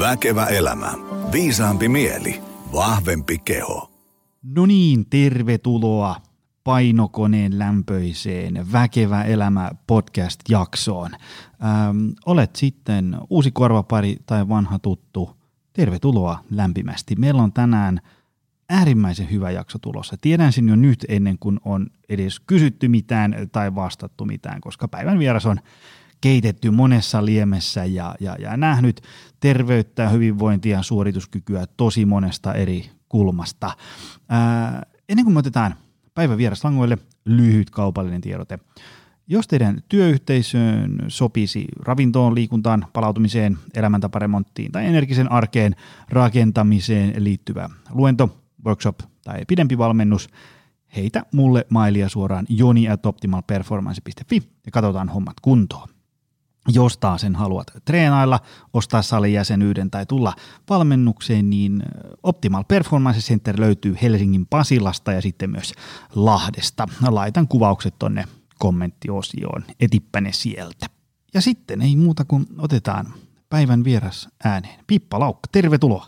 Väkevä elämä. Viisaampi mieli. Vahvempi keho. No niin, tervetuloa painokoneen lämpöiseen Väkevä elämä podcast-jaksoon. Ähm, olet sitten uusi korvapari tai vanha tuttu. Tervetuloa lämpimästi. Meillä on tänään äärimmäisen hyvä jakso tulossa. Tiedän sen jo nyt ennen kuin on edes kysytty mitään tai vastattu mitään, koska päivän vieras on keitetty monessa liemessä ja, ja, ja nähnyt terveyttä, hyvinvointia ja suorituskykyä tosi monesta eri kulmasta. Ää, ennen kuin me otetaan päivän vieras langoille, lyhyt kaupallinen tiedote. Jos teidän työyhteisöön sopisi ravintoon, liikuntaan, palautumiseen, elämäntaparemonttiin tai energisen arkeen rakentamiseen liittyvä luento, workshop tai pidempi valmennus, heitä mulle mailia suoraan joni ja katsotaan hommat kuntoon. Jos taas sen haluat treenailla, ostaa salijäsenyyden tai tulla valmennukseen, niin Optimal Performance Center löytyy Helsingin Pasilasta ja sitten myös Lahdesta. Laitan kuvaukset tonne kommenttiosioon, etipä ne sieltä. Ja sitten ei muuta kuin otetaan päivän vieras ääneen. Pippa Laukka, tervetuloa.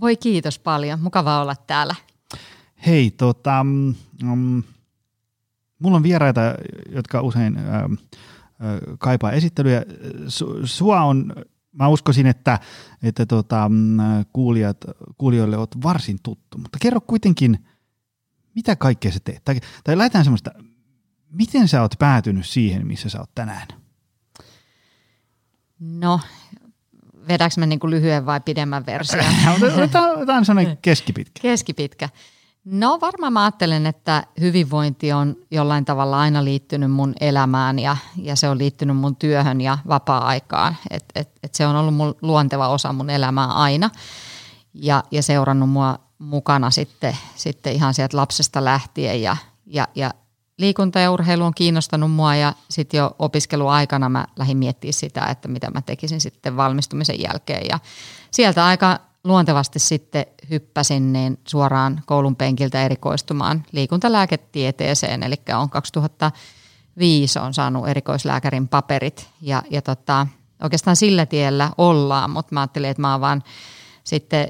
Voi kiitos paljon, mukava olla täällä. Hei, tota, um, mulla on vieraita, jotka usein... Um, kaipaa esittelyä. Sua on, mä uskoisin, että, että tota, mm, kuulijat, kuulijoille olet varsin tuttu, mutta kerro kuitenkin, mitä kaikkea sä teet? Tai, tai lähdetään semmoista, miten sä oot päätynyt siihen, missä sä oot tänään? No, vedäks mä niinku lyhyen vai pidemmän version? Otetaan sellainen keskipitkä. Keskipitkä. No varmaan mä ajattelen, että hyvinvointi on jollain tavalla aina liittynyt mun elämään ja, ja se on liittynyt mun työhön ja vapaa-aikaan. Et, et, et se on ollut mun luonteva osa mun elämää aina ja, ja seurannut mua mukana sitten, sitten ihan sieltä lapsesta lähtien ja, ja, ja liikunta ja urheilu on kiinnostanut mua ja sitten jo opiskeluaikana mä lähdin miettimään sitä, että mitä mä tekisin sitten valmistumisen jälkeen ja sieltä aika luontevasti sitten hyppäsin niin suoraan koulun penkiltä erikoistumaan liikuntalääketieteeseen, eli on 2005 on saanut erikoislääkärin paperit ja, ja tota, oikeastaan sillä tiellä ollaan, mutta mä ajattelin, että mä oon vaan sitten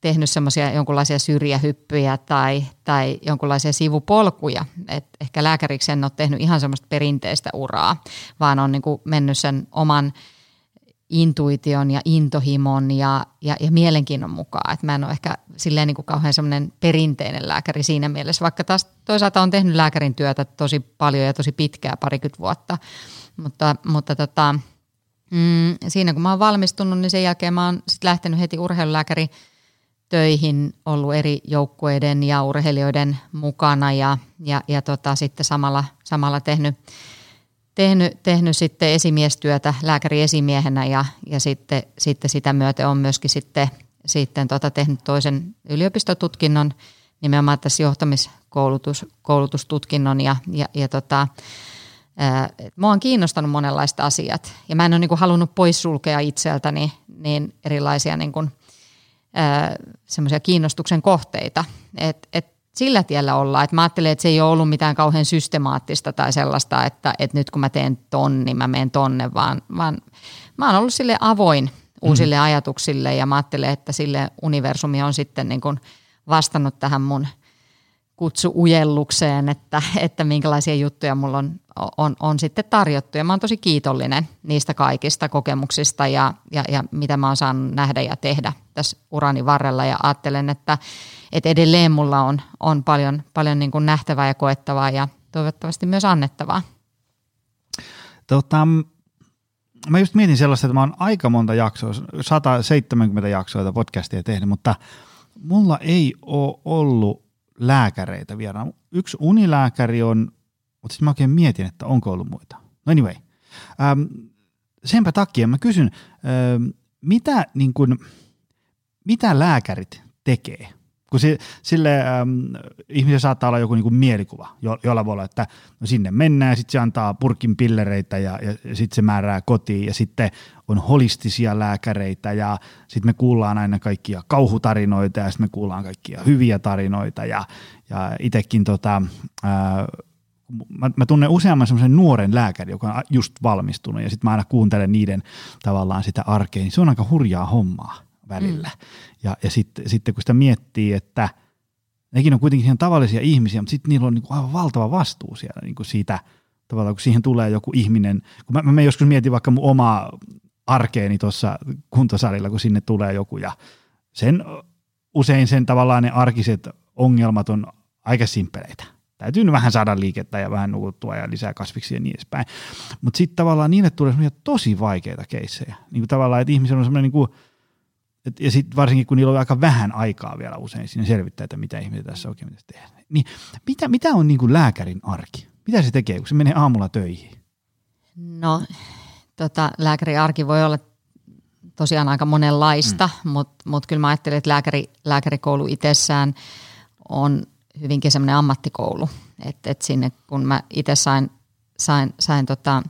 tehnyt semmoisia jonkinlaisia syrjähyppyjä tai, tai jonkinlaisia sivupolkuja. Et ehkä lääkäriksi en ole tehnyt ihan semmoista perinteistä uraa, vaan on niin mennyt sen oman – intuition ja intohimon ja, ja, ja mielenkiinnon mukaan. Et mä en ole ehkä silleen niin kuin kauhean semmoinen perinteinen lääkäri siinä mielessä, vaikka taas toisaalta on tehnyt lääkärin työtä tosi paljon ja tosi pitkää, parikymmentä vuotta. Mutta, mutta tota, mm, siinä kun mä oon valmistunut, niin sen jälkeen mä oon sit lähtenyt heti urheilulääkäri töihin, ollut eri joukkueiden ja urheilijoiden mukana ja, ja, ja tota, sitten samalla, samalla tehnyt – tehnyt, tehnyt sitten esimiestyötä lääkäriesimiehenä ja, ja sitten, sitten sitä myöten on myöskin sitten, sitten tota tehnyt toisen yliopistotutkinnon nimenomaan tässä johtamiskoulutustutkinnon ja, ja, ja tota, mua on kiinnostanut monenlaista asiat ja mä en ole niin kuin halunnut poissulkea itseltäni niin erilaisia niin kuin, semmoisia kiinnostuksen kohteita. Et, et sillä tiellä ollaan. Et mä ajattelen, että se ei ole ollut mitään kauhean systemaattista tai sellaista, että, että nyt kun mä teen ton, niin mä menen tonne, vaan, vaan mä oon ollut sille avoin uusille mm-hmm. ajatuksille ja mä ajattelen, että sille universumi on sitten niin kuin vastannut tähän mun kutsuujellukseen, että, että minkälaisia juttuja mulla on, on, on sitten tarjottu. Ja mä oon tosi kiitollinen niistä kaikista kokemuksista ja, ja, ja mitä mä oon saanut nähdä ja tehdä tässä urani varrella. Ja ajattelen, että, että edelleen mulla on, on paljon, paljon niin kuin nähtävää ja koettavaa ja toivottavasti myös annettavaa. Tota, mä just mietin sellaista, että mä oon aika monta jaksoa, 170 jaksoa podcastia tehnyt, mutta mulla ei ole ollut lääkäreitä vielä. Yksi unilääkäri on, mutta sitten mä oikein mietin, että onko ollut muita. No anyway. Ähm, senpä takia mä kysyn, ähm, mitä, niin kun, mitä lääkärit tekee? Kun sille ähm, ihmisellä saattaa olla joku niin mielikuva, jo, jolla voi olla, että no sinne mennään ja sitten se antaa purkin pillereitä ja, ja sitten se määrää kotiin ja sitten on holistisia lääkäreitä ja sitten me kuullaan aina kaikkia kauhutarinoita ja sitten me kuullaan kaikkia hyviä tarinoita ja, ja itsekin tota, äh, mä, mä tunnen useamman semmoisen nuoren lääkärin, joka on just valmistunut ja sitten mä aina kuuntelen niiden tavallaan sitä arkea, niin se on aika hurjaa hommaa välillä. Mm. Ja, ja sitten, sitten kun sitä miettii, että nekin on kuitenkin ihan tavallisia ihmisiä, mutta sitten niillä on niin kuin aivan valtava vastuu siellä niin kuin siitä, tavallaan kun siihen tulee joku ihminen, kun mä, mä joskus mietin vaikka mun omaa arkeeni tuossa kuntosalilla, kun sinne tulee joku ja sen usein sen tavallaan ne arkiset ongelmat on aika simpeleitä. Täytyy nyt vähän saada liikettä ja vähän nukuttua ja lisää kasviksia ja niin edespäin. Mutta sitten tavallaan niille tulee tosi vaikeita keissejä. Niin kuin tavallaan, että ihmisellä on semmoinen niin kuin, et, ja sitten varsinkin kun niillä on aika vähän aikaa vielä usein siinä selvittää, että mitä ihmisiä tässä oikein pitäisi tehdä. Niin mitä, mitä on niin kuin lääkärin arki? Mitä se tekee, kun se menee aamulla töihin? No, tota, lääkärin arki voi olla tosiaan aika monenlaista, mm. mutta mut kyllä mä ajattelen, että lääkäri, lääkärikoulu itsessään on hyvinkin semmoinen ammattikoulu. Että et sinne kun mä itse sain, sain, sain tota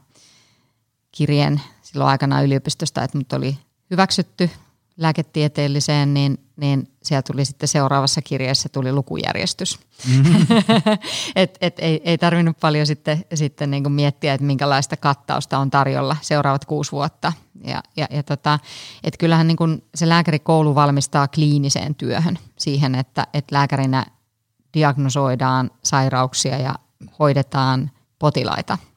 kirjeen silloin aikana yliopistosta, että mut oli hyväksytty lääketieteelliseen, niin, niin siellä tuli sitten seuraavassa kirjeessä tuli lukujärjestys. Mm-hmm. et, et, ei, ei tarvinnut paljon sitten, sitten niin kuin miettiä, että minkälaista kattausta on tarjolla seuraavat kuusi vuotta. Ja, ja, ja tota, et kyllähän niin kuin se lääkärikoulu valmistaa kliiniseen työhön siihen, että, että lääkärinä diagnosoidaan sairauksia ja hoidetaan potilaita –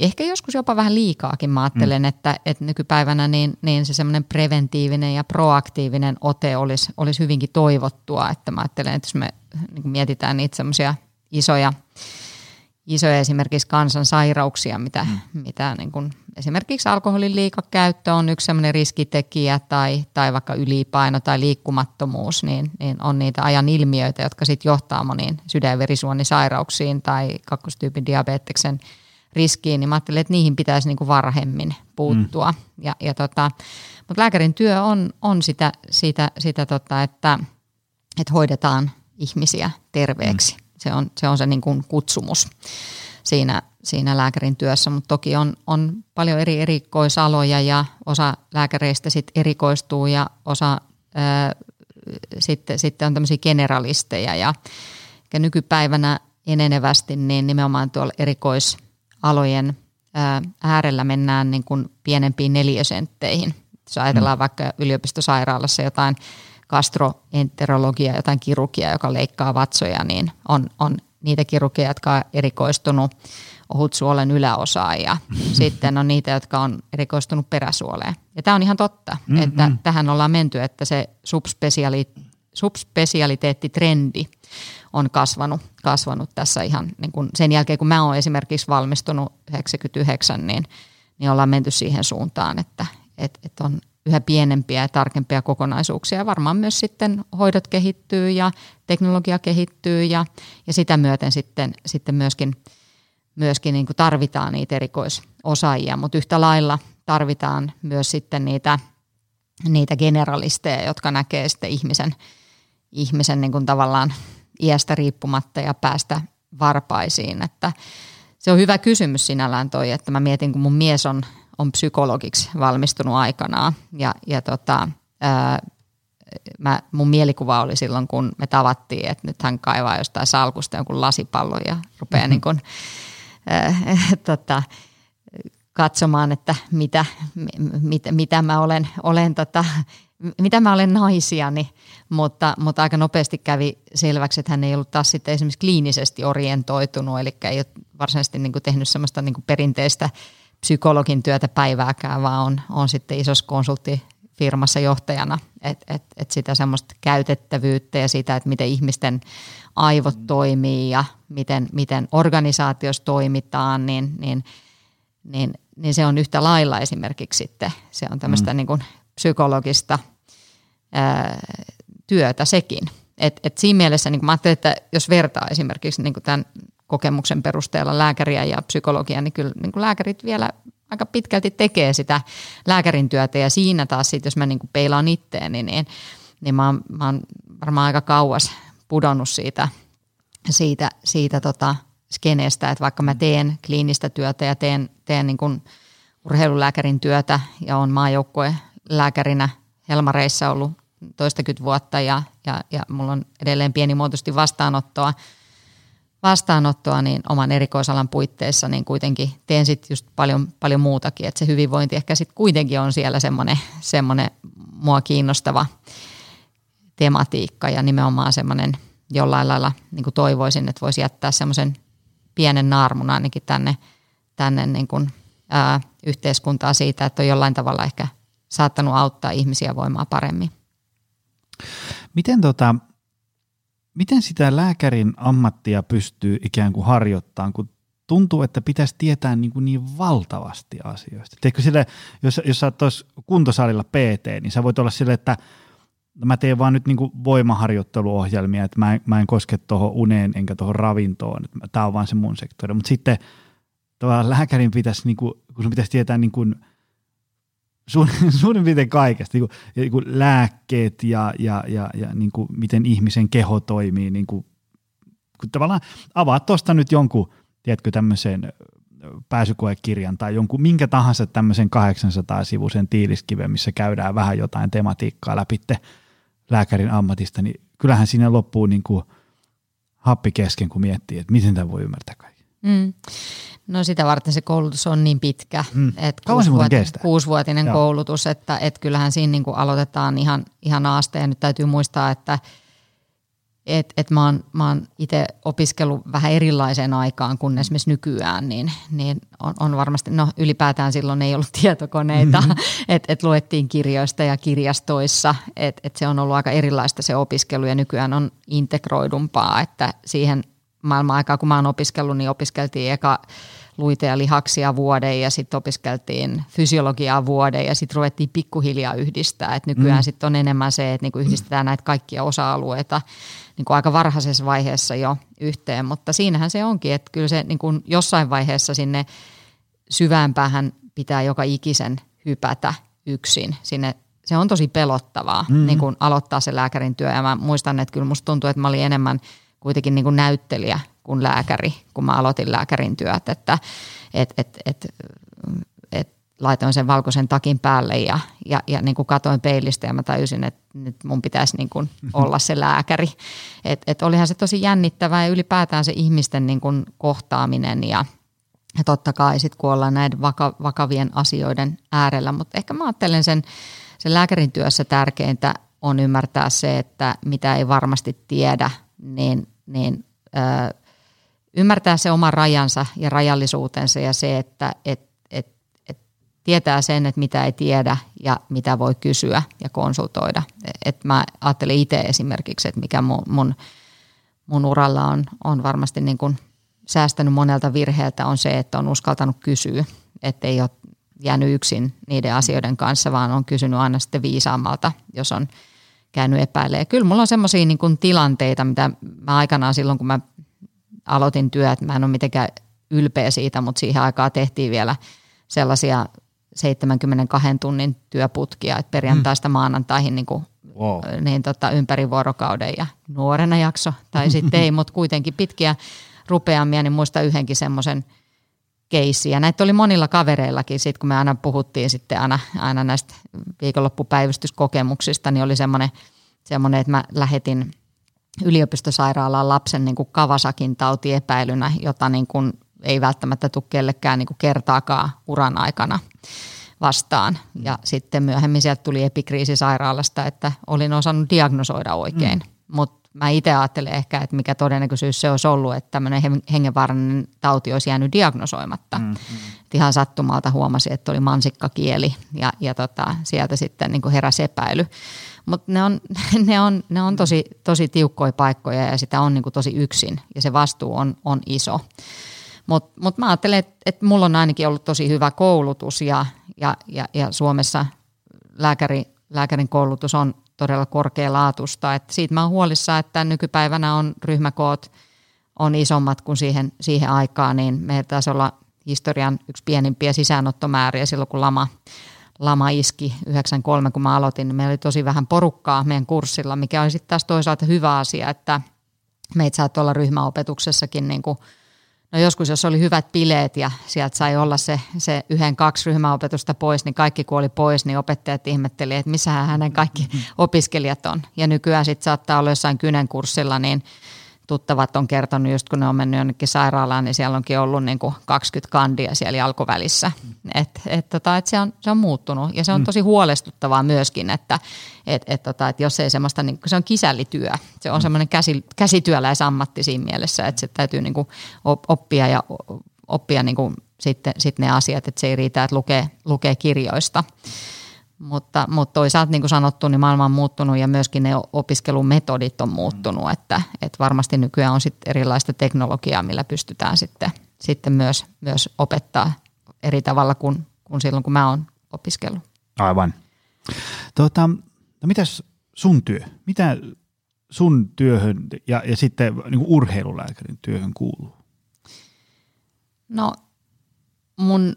ehkä joskus jopa vähän liikaakin. Mä ajattelen, mm. että, että nykypäivänä niin, niin se semmoinen preventiivinen ja proaktiivinen ote olisi, olisi hyvinkin toivottua, että mä ajattelen, että jos me niin mietitään niitä semmoisia isoja, isoja esimerkiksi kansansairauksia, mitä, mm. mitä niin kuin, esimerkiksi alkoholin liikakäyttö on yksi semmoinen riskitekijä tai, tai vaikka ylipaino tai liikkumattomuus, niin, niin on niitä ajan ilmiöitä, jotka sitten johtaa moniin sydän- tai kakkostyypin diabeteksen – riskiin, niin mä ajattelin, että niihin pitäisi niin kuin varhemmin puuttua. Mm. Ja, ja tota, mutta lääkärin työ on, on sitä, sitä, sitä tota, että, että hoidetaan ihmisiä terveeksi. Mm. Se on se, on se niin kuin kutsumus siinä, siinä lääkärin työssä, mutta toki on, on paljon eri erikoisaloja ja osa lääkäreistä sit erikoistuu ja osa ää, sitten, sitten on tämmöisiä generalisteja ja, nykypäivänä enenevästi niin nimenomaan tuolla erikois alojen äärellä mennään niin kuin pienempiin neliösentteihin. Jos ajatellaan mm. vaikka yliopistosairaalassa jotain gastroenterologiaa, jotain kirurgiaa, joka leikkaa vatsoja, niin on, on niitä kirurgia, jotka on erikoistunut ohutsuolen yläosaan ja sitten on niitä, jotka on erikoistunut peräsuoleen. Ja tämä on ihan totta, mm-hmm. että tähän ollaan menty, että se subspesiali, subspesialiteettitrendi on kasvanut, kasvanut tässä ihan niin kuin sen jälkeen, kun mä oon esimerkiksi valmistunut 99, niin, niin ollaan menty siihen suuntaan, että et, et on yhä pienempiä ja tarkempia kokonaisuuksia. Varmaan myös sitten hoidot kehittyy ja teknologia kehittyy ja, ja sitä myöten sitten, sitten myöskin, myöskin niin kuin tarvitaan niitä erikoisosaajia, mutta yhtä lailla tarvitaan myös sitten niitä, niitä generalisteja, jotka näkee sitten ihmisen, ihmisen niin kuin tavallaan iästä riippumatta ja päästä varpaisiin. Että se on hyvä kysymys sinällään toi, että mä mietin, kun mun mies on, on psykologiksi valmistunut aikanaan ja, ja tota, ää, mä, mun mielikuva oli silloin, kun me tavattiin, että nyt hän kaivaa jostain salkusta jonkun lasipallon ja rupeaa mm-hmm. niin kun, ää, tota, katsomaan, että mitä, mit, mitä mä olen, olen tota, mitä mä olen naisiani, mutta, mutta aika nopeasti kävi selväksi, että hän ei ollut taas sitten esimerkiksi kliinisesti orientoitunut, eli ei ole varsinaisesti niin kuin tehnyt semmoista niin kuin perinteistä psykologin työtä päivääkään, vaan on, on sitten isossa konsulttifirmassa johtajana, että et, et sitä semmoista käytettävyyttä ja sitä, että miten ihmisten aivot toimii ja miten, miten organisaatiossa toimitaan, niin, niin, niin, niin se on yhtä lailla esimerkiksi sitten, se on tämmöistä mm. niin kuin psykologista – ää, työtä sekin. Et, et siinä mielessä niin mä ajattelin, että jos vertaa esimerkiksi niin tämän kokemuksen perusteella lääkäriä ja psykologia, niin kyllä niin lääkärit vielä aika pitkälti tekee sitä lääkärin työtä. Ja siinä taas sit, jos mä niin peilaan itteeni, niin, niin mä, oon, mä oon varmaan aika kauas pudonnut siitä, siitä, siitä tota skeneestä, että vaikka mä teen kliinistä työtä ja teen, teen niin kuin urheilulääkärin työtä ja on maajoukkueen lääkärinä Helmareissa ollut toistakymmentä vuotta ja, ja, ja mulla on edelleen pienimuotoisesti vastaanottoa vastaanottoa, niin oman erikoisalan puitteissa niin kuitenkin teen sitten just paljon, paljon muutakin, että se hyvinvointi ehkä sitten kuitenkin on siellä semmoinen mua kiinnostava tematiikka ja nimenomaan semmoinen jollain lailla niin kuin toivoisin, että voisi jättää semmoisen pienen naarmun ainakin tänne, tänne niin kuin, ää, yhteiskuntaa siitä, että on jollain tavalla ehkä saattanut auttaa ihmisiä voimaa paremmin. Miten, tota, miten sitä lääkärin ammattia pystyy ikään kuin harjoittamaan, kun tuntuu, että pitäisi tietää niin, kuin niin valtavasti asioista. Teekö sille, jos, jos sä oot kuntosalilla PT, niin sä voit olla sille, että no mä teen vaan nyt niin kuin voimaharjoitteluohjelmia, että mä en, mä en koske tuohon uneen enkä tuohon ravintoon, tämä on vaan se mun sektori. Mutta sitten tavallaan lääkärin pitäisi, niin kuin, kun sun pitäisi tietää niin kuin – suurin, suurin piirtein kaikesta, niin kuin, niin kuin lääkkeet ja, ja, ja, ja niin kuin miten ihmisen keho toimii. Niin kuin, kun tavallaan avaat tuosta nyt jonkun, tiedätkö, tämmöisen pääsykoekirjan tai jonkun minkä tahansa tämmöisen 800-sivuisen tiiliskiven, missä käydään vähän jotain tematiikkaa läpi lääkärin ammatista, niin kyllähän siinä loppuu niin kuin happi kesken, kun miettii, että miten tämä voi ymmärtää. Mm. No sitä varten se koulutus on niin pitkä, mm. että kuusivuotinen, kuusivuotinen koulutus, että et kyllähän siinä niin kuin aloitetaan ihan, ihan aasteen. Ja nyt täytyy muistaa, että et, et mä oon, mä oon itse opiskellut vähän erilaiseen aikaan kuin esimerkiksi nykyään, niin, niin on, on varmasti, no ylipäätään silloin ei ollut tietokoneita, mm-hmm. että et luettiin kirjoista ja kirjastoissa, että et se on ollut aika erilaista se opiskelu ja nykyään on integroidumpaa, että siihen maailman aikaa, kun mä oon opiskellut, niin opiskeltiin eka luita ja lihaksia vuoden ja sitten opiskeltiin fysiologiaa vuoden ja sitten ruvettiin pikkuhiljaa yhdistää. Et nykyään mm. sitten on enemmän se, että niinku yhdistetään näitä kaikkia osa-alueita niinku aika varhaisessa vaiheessa jo yhteen, mutta siinähän se onkin, että kyllä se niinku jossain vaiheessa sinne syvämpään pitää joka ikisen hypätä yksin sinne se on tosi pelottavaa mm-hmm. niin kun aloittaa se lääkärin työ. Ja mä muistan, että kyllä musta tuntuu, että mä olin enemmän – kuitenkin niin kuin näyttelijä kuin lääkäri, kun mä aloitin lääkärin työt, että et, et, et, et laitoin sen valkoisen takin päälle ja, ja, ja niin kuin katoin peilistä ja mä tajusin, että nyt mun pitäisi niin kuin olla se lääkäri. Et, et olihan se tosi jännittävää ja ylipäätään se ihmisten niin kuin kohtaaminen ja, ja totta kai sitten kun ollaan näiden vaka, vakavien asioiden äärellä, mutta ehkä mä ajattelen sen, sen lääkärin työssä tärkeintä on ymmärtää se, että mitä ei varmasti tiedä, niin niin ö, ymmärtää se oma rajansa ja rajallisuutensa ja se, että et, et, et tietää sen, että mitä ei tiedä ja mitä voi kysyä ja konsultoida. Et mä ajattelen itse esimerkiksi, että mikä mun, mun, mun uralla on, on varmasti niin kuin säästänyt monelta virheeltä on se, että on uskaltanut kysyä, että ei ole jäänyt yksin niiden asioiden kanssa, vaan on kysynyt aina sitten viisaammalta, jos on – käynyt epäilemään. Kyllä mulla on semmoisia niin tilanteita, mitä mä aikanaan silloin, kun mä aloitin työt, mä en ole mitenkään ylpeä siitä, mutta siihen aikaan tehtiin vielä sellaisia 72 tunnin työputkia, että perjantaista mm. maanantaihin niin kuin, wow. niin tota, ympäri vuorokauden ja nuorena jakso, tai sitten ei, mutta kuitenkin pitkiä rupeamia, niin muista yhdenkin semmoisen – keissiä. Näitä oli monilla kavereillakin, sit kun me aina puhuttiin sitten aina, aina näistä viikonloppupäivystyskokemuksista, niin oli semmoinen, semmoinen että mä lähetin yliopistosairaalaan lapsen niin kuin Kavasakin tauti epäilynä, jota niin kuin ei välttämättä tule kellekään niin kuin kertaakaan uran aikana vastaan. Ja sitten myöhemmin sieltä tuli epikriisisairaalasta, että olin osannut diagnosoida oikein. Mm. Mutta mä itse ajattelen ehkä, että mikä todennäköisyys se olisi ollut, että tämmöinen hengenvaarallinen tauti olisi jäänyt diagnosoimatta. Mm, mm. Ihan sattumalta huomasi, että oli mansikkakieli ja, ja tota, sieltä sitten niin kuin heräsi epäily. Mutta ne on, ne on, ne on tosi, tosi tiukkoja paikkoja ja sitä on niin kuin tosi yksin ja se vastuu on, on iso. Mutta mut mä ajattelen, että et mulla on ainakin ollut tosi hyvä koulutus ja, ja, ja, ja Suomessa lääkäri, lääkärin koulutus on todella korkealaatusta. Et siitä mä oon huolissaan, että nykypäivänä on ryhmäkoot on isommat kuin siihen, siihen aikaan, niin meillä taisi olla historian yksi pienimpiä sisäänottomääriä silloin, kun lama, lama iski 93, kun mä aloitin, niin meillä oli tosi vähän porukkaa meidän kurssilla, mikä oli sitten taas toisaalta hyvä asia, että meitä saattoi olla ryhmäopetuksessakin niin kuin – No joskus, jos oli hyvät bileet ja sieltä sai olla se, se yhden, kaksi ryhmäopetusta pois, niin kaikki kuoli pois, niin opettajat ihmetteli, että missä hänen kaikki opiskelijat on. Ja nykyään sitten saattaa olla jossain kynen kurssilla, niin tuttavat on kertonut, just kun ne on mennyt jonnekin sairaalaan, niin siellä onkin ollut niin kuin 20 kandia siellä jalkovälissä. Et, et, tota, et se, on, se on muuttunut ja se on mm. tosi huolestuttavaa myöskin, että et, et, tota, et jos ei semmoista, niin se on kisällityö. Se on mm. semmoinen käsi, käsityöläisammatti siinä mielessä, että se täytyy niin kuin oppia ja oppia niin kuin sitten, sitten ne asiat, että se ei riitä, että lukee, lukee kirjoista. Mutta, mutta toisaalta niin kuin sanottu, niin maailma on muuttunut ja myöskin ne opiskelumetodit on muuttunut, että, että varmasti nykyään on sitten erilaista teknologiaa, millä pystytään sitten, sitten myös, myös opettaa eri tavalla kuin, kuin silloin, kun mä oon opiskellut. Aivan. Tota, no mitäs sun työ? Mitä sun työhön ja, ja sitten niin urheilulääkärin työhön kuuluu? No mun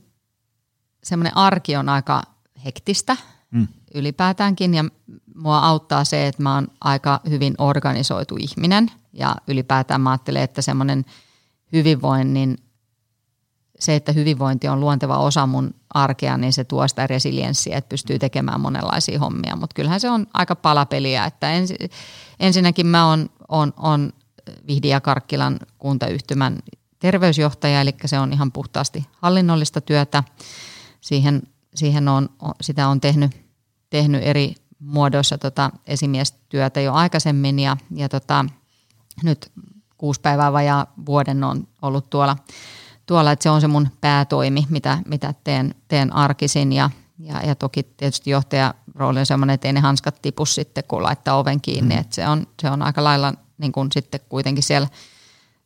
semmoinen arki on aika hektistä mm. ylipäätäänkin ja mua auttaa se, että mä oon aika hyvin organisoitu ihminen ja ylipäätään mä ajattelen, että semmoinen hyvinvoinnin, se, että hyvinvointi on luonteva osa mun arkea, niin se tuo sitä resilienssiä, että pystyy tekemään monenlaisia hommia, mutta kyllähän se on aika palapeliä, että ens, ensinnäkin mä oon on, on Vihdi ja Karkkilan kuntayhtymän terveysjohtaja, eli se on ihan puhtaasti hallinnollista työtä. Siihen, siihen on, sitä on tehnyt, tehnyt eri muodoissa tota esimiestyötä jo aikaisemmin ja, ja tota, nyt kuusi päivää vajaa vuoden on ollut tuolla, tuolla että se on se mun päätoimi, mitä, mitä teen, teen arkisin ja, ja, ja toki tietysti johtaja rooli on sellainen, että ei ne hanskat tipu sitten, kun laittaa oven kiinni, mm. että se on, se on aika lailla niin kuin sitten kuitenkin siellä,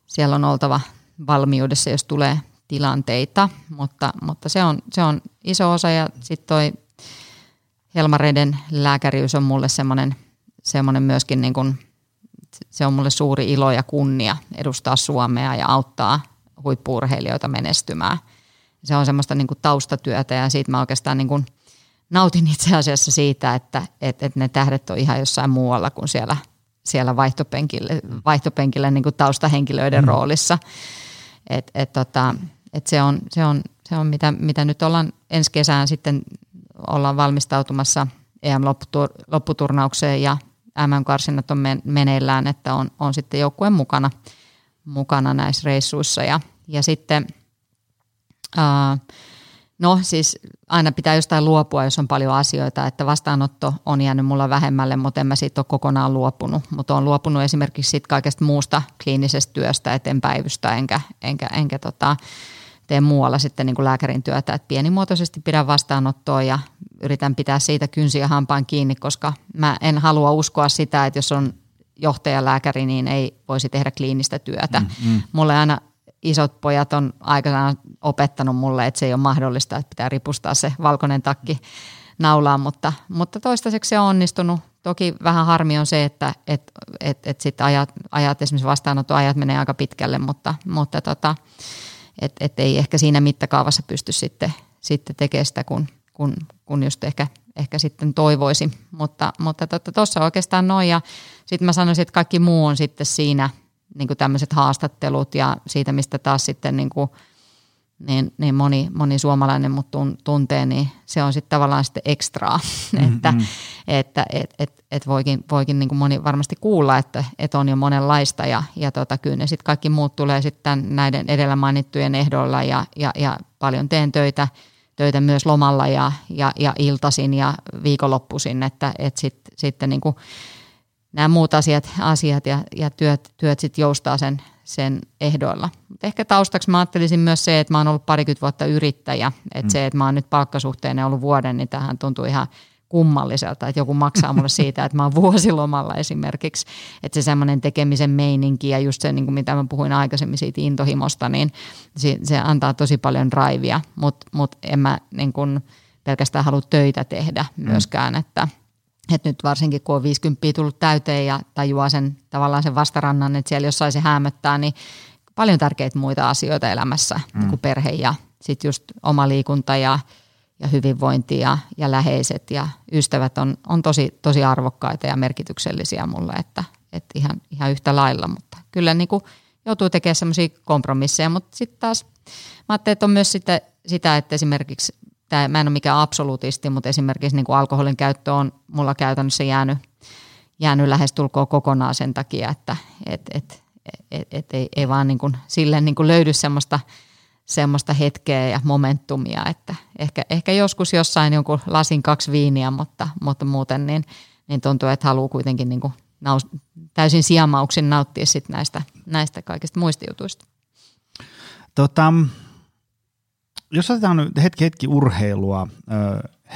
siellä on oltava valmiudessa, jos tulee tilanteita, mutta, mutta se, on, se on iso osa ja sitten toi Helmareiden lääkäriys on mulle semmoinen, semmoinen myöskin niin kuin, se on mulle suuri ilo ja kunnia edustaa Suomea ja auttaa huippuurheilijoita menestymään. Se on semmoista niin kuin taustatyötä ja siitä mä oikeastaan niin kuin nautin itse asiassa siitä, että, että, että ne tähdet on ihan jossain muualla kuin siellä, siellä vaihtopenkillä, vaihtopenkillä niin kuin taustahenkilöiden mm. roolissa. Et, et tota, et se on, se on, se on mitä, mitä nyt ollaan ensi kesään sitten ollaan valmistautumassa EM-lopputurnaukseen ja MM-karsinnat on meneillään, että on, on sitten joukkueen mukana, mukana näissä reissuissa. Ja, ja sitten ää, No siis aina pitää jostain luopua, jos on paljon asioita, että vastaanotto on jäänyt mulla vähemmälle, mutta en mä siitä ole kokonaan luopunut. Mutta on luopunut esimerkiksi siitä kaikesta muusta kliinisestä työstä, että en päivystä enkä, enkä, enkä tota, tee muualla sitten niin kuin lääkärin työtä. Et pienimuotoisesti pidän vastaanottoa ja yritän pitää siitä kynsiä hampaan kiinni, koska mä en halua uskoa sitä, että jos on johtajalääkäri, niin ei voisi tehdä kliinistä työtä. Mm, mm. Mulle aina isot pojat on aikanaan opettanut mulle, että se ei ole mahdollista, että pitää ripustaa se valkoinen takki naulaan, mutta, mutta toistaiseksi se on onnistunut. Toki vähän harmi on se, että et, et, et sit ajat, ajat, esimerkiksi vastaanottoajat menee aika pitkälle, mutta, mutta tota, et, et ei ehkä siinä mittakaavassa pysty sitten, sitten tekemään sitä, kun, kun, kun just ehkä, ehkä sitten toivoisi. Mutta tuossa mutta tota, oikeastaan noin ja sitten mä sanoisin, että kaikki muu on sitten siinä – niin tämmöiset haastattelut ja siitä, mistä taas sitten niin kuin, niin, niin moni, moni suomalainen mut tuntee, niin se on sitten tavallaan sitten ekstraa, mm-hmm. että, että et, et, et voikin, voikin niin kuin moni varmasti kuulla, että, että on jo monenlaista ja, ja tota, kyllä ne sitten kaikki muut tulee sitten näiden edellä mainittujen ehdoilla ja, ja, ja paljon teen töitä, töitä myös lomalla ja, ja, ja iltasin ja viikonloppuisin, että et sit, sitten niin kuin nämä muut asiat, asiat ja, ja työt, työt sitten joustaa sen, sen ehdoilla. Mut ehkä taustaksi mä ajattelisin myös se, että mä oon ollut parikymmentä vuotta yrittäjä. Että mm. se, että mä oon nyt palkkasuhteen ollut vuoden, niin tähän tuntuu ihan kummalliselta, että joku maksaa mulle siitä, että mä oon vuosilomalla esimerkiksi. Että se semmoinen tekemisen meininki ja just se, niin kuin mitä mä puhuin aikaisemmin siitä intohimosta, niin se, se antaa tosi paljon raivia, mutta mut en mä niin kuin pelkästään halua töitä tehdä mm. myöskään, mm. että – että nyt varsinkin kun on 50 tullut täyteen ja tajuaa sen tavallaan sen vastarannan, että siellä jossain se hämöttää, niin paljon tärkeitä muita asioita elämässä, mm. kuin perhe ja sitten just oma liikunta ja, ja hyvinvointi ja, ja läheiset ja ystävät on, on tosi, tosi arvokkaita ja merkityksellisiä mulle, että, että ihan, ihan yhtä lailla, mutta kyllä niin kuin joutuu tekemään semmoisia kompromisseja, mutta sitten taas mä ajattelin, että on myös sitä, sitä että esimerkiksi tämä, mä en ole mikään absoluutisti, mutta esimerkiksi niin kuin alkoholin käyttö on mulla käytännössä jäänyt, jäänyt lähestulkoon kokonaan sen takia, että et, et, et, et ei, ei vaan niin kuin, sille niin kuin löydy semmoista, semmoista hetkeä ja momentumia, että ehkä, ehkä joskus jossain jonkun lasin kaksi viiniä, mutta, mutta muuten niin, niin tuntuu, että haluaa kuitenkin niin kuin naus, täysin siemauksin nauttia sit näistä, näistä kaikista muista jutuista. Tota, jos otetaan nyt hetki hetki urheilua,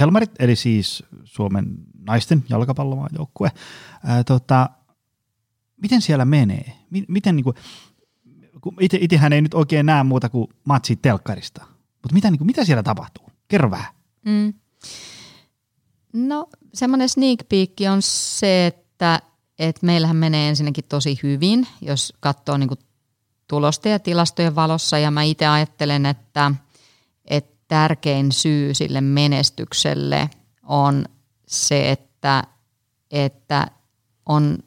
Helmarit, eli siis Suomen naisten jalkapallomaajoukkue, tota, miten siellä menee? Miten niin kuin, itse, itsehän ei nyt oikein näe muuta kuin matsi telkkarista, mutta mitä, niin kuin, mitä siellä tapahtuu? Kerro vähän. Mm. No semmoinen sneak peek on se, että, että meillähän menee ensinnäkin tosi hyvin, jos katsoo niin kuin tulosten ja tilastojen valossa ja mä itse ajattelen, että tärkein syy sille menestykselle on se, että, että on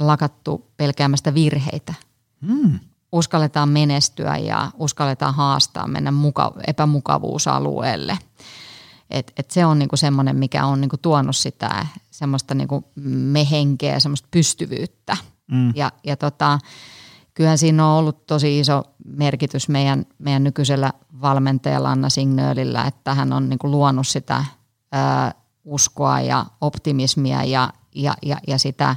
lakattu pelkäämästä virheitä. Hmm. Uskalletaan menestyä ja uskalletaan haastaa, mennä muka, epämukavuusalueelle. Et, et se on niinku semmoinen, mikä on niinku tuonut sitä semmoista niinku mehenkeä semmoista pystyvyyttä. Mm. Ja, ja tota, kyllähän siinä on ollut tosi iso merkitys meidän, meidän nykyisellä valmentajalla Anna Signöölillä, että hän on niinku luonut sitä ää, uskoa ja optimismia ja, ja, ja, ja sitä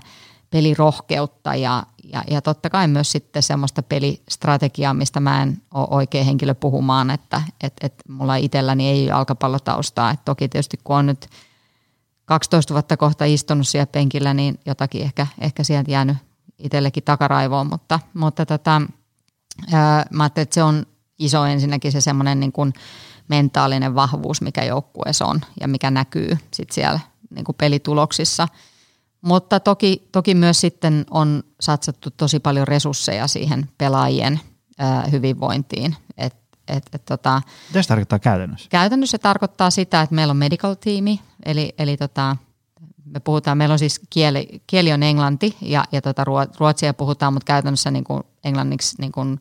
pelirohkeutta ja, ja, ja totta kai myös sitten semmoista pelistrategiaa, mistä mä en ole oikein henkilö puhumaan, että et, et mulla itselläni ei ole jalkapallotaustaa. Et toki tietysti kun on nyt 12 vuotta kohta istunut siellä penkillä, niin jotakin ehkä, ehkä sieltä jäänyt itsellekin takaraivoon, mutta, mutta tota, ää, mä ajattelin, että se on iso ensinnäkin se semmoinen niin kuin mentaalinen vahvuus, mikä joukkueessa on ja mikä näkyy sitten siellä niin kuin pelituloksissa – mutta toki, toki myös sitten on satsattu tosi paljon resursseja siihen pelaajien ö, hyvinvointiin. Et, et, et, tota, Mitä se tarkoittaa käytännössä? Käytännössä se tarkoittaa sitä, että meillä on medical tiimi, eli, eli tota, me puhutaan, meillä on siis kieli, kieli on englanti ja, ja tota, ruotsia puhutaan, mutta käytännössä niin kuin englanniksi niin kuin,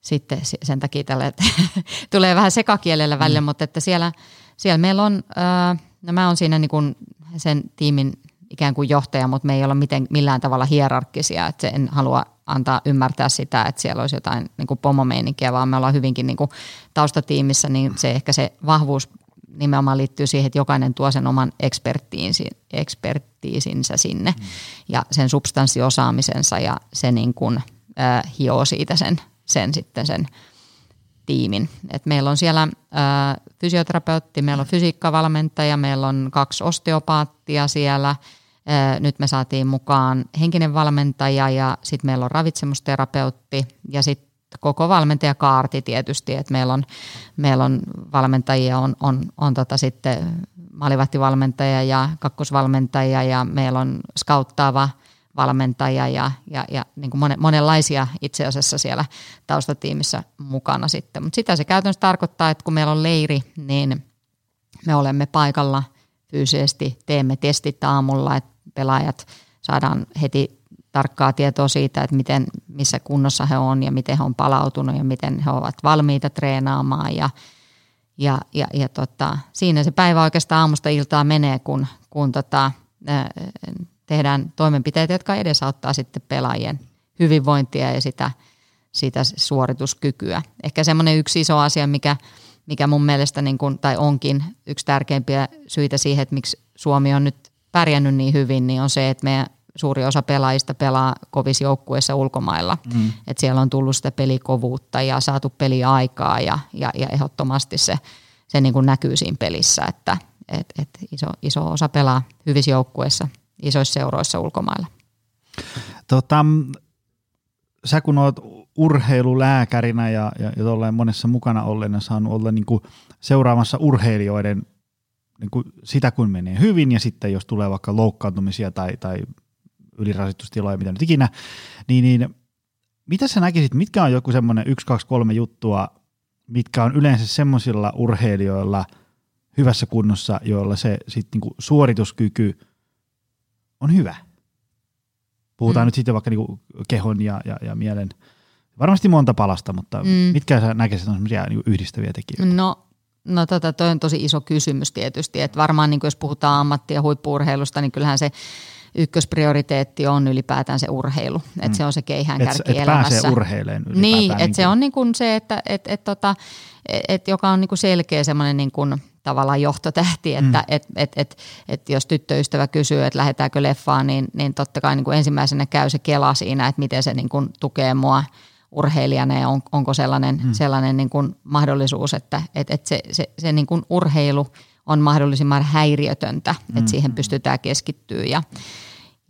sitten sen takia tälle, että tulee vähän sekakielellä välillä, mm. mutta että siellä, siellä meillä on, äh, no mä oon siinä niin kuin sen tiimin ikään kuin johtaja, mutta me ei olla miten, millään tavalla hierarkkisia, että en halua antaa ymmärtää sitä, että siellä olisi jotain niin kuin pomomeininkiä, vaan me ollaan hyvinkin niin kuin taustatiimissä, niin se ehkä se vahvuus nimenomaan liittyy siihen, että jokainen tuo sen oman ekspertiisinsä sinne mm. ja sen substanssiosaamisensa ja se niin kuin, äh, hioo siitä sen, sen sitten sen tiimin. Et meillä on siellä äh, fysioterapeutti, meillä on fysiikkavalmentaja, meillä on kaksi osteopaattia siellä – nyt me saatiin mukaan henkinen valmentaja ja sitten meillä on ravitsemusterapeutti ja sitten koko valmentajakaarti tietysti, että meillä on, meillä on valmentajia, on, on, on tota sitten maalivahtivalmentaja ja kakkosvalmentaja ja meillä on skauttaava valmentaja ja, ja, ja niin kuin monenlaisia itse asiassa siellä taustatiimissä mukana sitten. Mutta sitä se käytännössä tarkoittaa, että kun meillä on leiri, niin me olemme paikalla fyysisesti, teemme testit aamulla, että pelaajat saadaan heti tarkkaa tietoa siitä, että miten, missä kunnossa he on ja miten he on palautunut ja miten he ovat valmiita treenaamaan ja, ja, ja, ja tota, siinä se päivä oikeastaan aamusta iltaa menee, kun, kun tota, tehdään toimenpiteitä, jotka edesauttaa sitten pelaajien hyvinvointia ja sitä, sitä suorituskykyä. Ehkä semmoinen yksi iso asia, mikä, mikä mun mielestä niin kun, tai onkin yksi tärkeimpiä syitä siihen, että miksi Suomi on nyt pärjännyt niin hyvin, niin on se, että meidän suuri osa pelaajista pelaa kovissa joukkueissa ulkomailla. Mm. Et siellä on tullut sitä pelikovuutta ja saatu peliaikaa ja, ja, ja ehdottomasti se, se niin kuin näkyy siinä pelissä, että et, et iso, iso osa pelaa hyvissä joukkueissa, isoissa seuroissa ulkomailla. Tota, sä kun oot urheilulääkärinä ja, ja, ja monessa mukana ollen saanut olla niin kuin seuraamassa urheilijoiden niin kuin sitä kun menee hyvin ja sitten jos tulee vaikka loukkaantumisia tai, tai ylirasitustiloja, mitä nyt ikinä, niin, niin mitä sä näkisit, mitkä on joku semmoinen yksi, kaksi, kolme juttua, mitkä on yleensä semmoisilla urheilijoilla hyvässä kunnossa, joilla se sit niinku suorituskyky on hyvä? Puhutaan mm. nyt sitten vaikka niinku kehon ja, ja, ja mielen, varmasti monta palasta, mutta mm. mitkä sä näkisit on semmoisia niinku yhdistäviä tekijöitä? No No tota, toi on tosi iso kysymys tietysti, että varmaan niin jos puhutaan ammatti- ja huippuurheilusta, niin kyllähän se ykkösprioriteetti on ylipäätään se urheilu. Että mm. se on se keihäänkärki et, et elämässä. pääsee urheileen Niin, että niin se on niin kuin se, että et, et, tota, et, joka on niin kuin selkeä semmoinen niin kuin tavallaan johtotähti, että mm. et, et, et, et jos tyttöystävä kysyy, että lähdetäänkö leffaan, niin, niin totta kai niin kuin ensimmäisenä käy se kela siinä, että miten se niin kuin tukee mua urheilijana ja on, onko sellainen, mm. sellainen niin kuin mahdollisuus, että et, et se, se, se niin kuin urheilu on mahdollisimman häiriötöntä, mm. että siihen pystytään keskittyä ja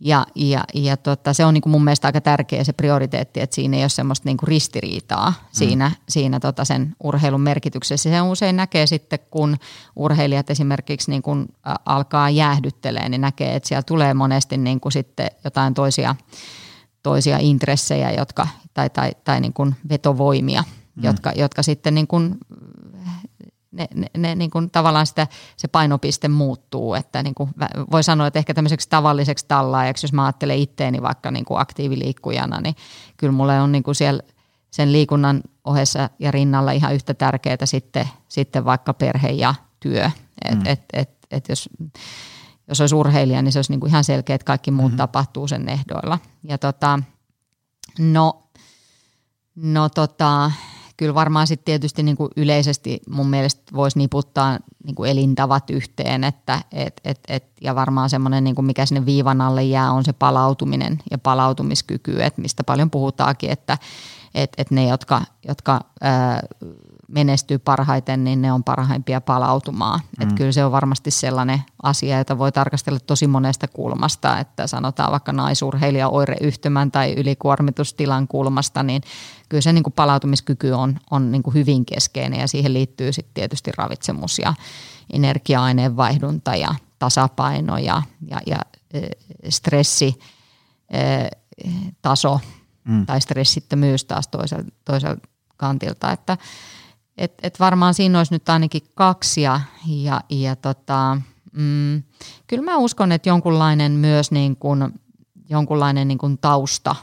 ja, ja, ja tota, se on niin kuin mun mielestä aika tärkeä se prioriteetti, että siinä ei ole semmoista niin kuin ristiriitaa mm. siinä, siinä tota sen urheilun merkityksessä. Se usein näkee sitten, kun urheilijat esimerkiksi niin kuin alkaa jäähdyttelee, niin näkee, että siellä tulee monesti niin kuin sitten jotain toisia, toisia intressejä jotka, tai, tai, tai niin kuin vetovoimia, mm. jotka, jotka sitten niin kuin ne, ne, ne niin kuin tavallaan sitä, se painopiste muuttuu, että niin kuin voi sanoa, että ehkä tämmöiseksi tavalliseksi tallaajaksi, jos mä ajattelen itteeni vaikka niin kuin aktiiviliikkujana, niin kyllä mulle on niin kuin siellä sen liikunnan ohessa ja rinnalla ihan yhtä tärkeää sitten, sitten vaikka perhe ja työ. Et, mm. et, et, et jos, jos olisi urheilija, niin se olisi niin kuin ihan selkeä, että kaikki muut mm-hmm. tapahtuu sen ehdoilla. Ja tota, no, no tota, kyllä varmaan sitten tietysti niin kuin yleisesti mun mielestä voisi niputtaa niin kuin elintavat yhteen, että et, et, et, ja varmaan semmoinen, niin mikä sinne viivan alle jää, on se palautuminen ja palautumiskyky, että mistä paljon puhutaankin, että et, et ne, jotka, jotka ää, menestyy parhaiten, niin ne on parhaimpia palautumaan. Mm. Että kyllä se on varmasti sellainen asia, jota voi tarkastella tosi monesta kulmasta, että sanotaan vaikka naisurheilija oireyhtymän tai ylikuormitustilan kulmasta, niin kyllä se niin kuin palautumiskyky on, on niin kuin hyvin keskeinen ja siihen liittyy sitten tietysti ravitsemus ja energia-aineen vaihdunta ja tasapaino ja, ja, ja stressi taso mm. tai stressittömyys taas toiselta, toiselta kantilta, että et, et varmaan siinä olisi nyt ainakin kaksi ja, ja, ja tota, mm, kyllä mä uskon, että jonkunlainen myös niin kuin, jonkunlainen niin kuin tausta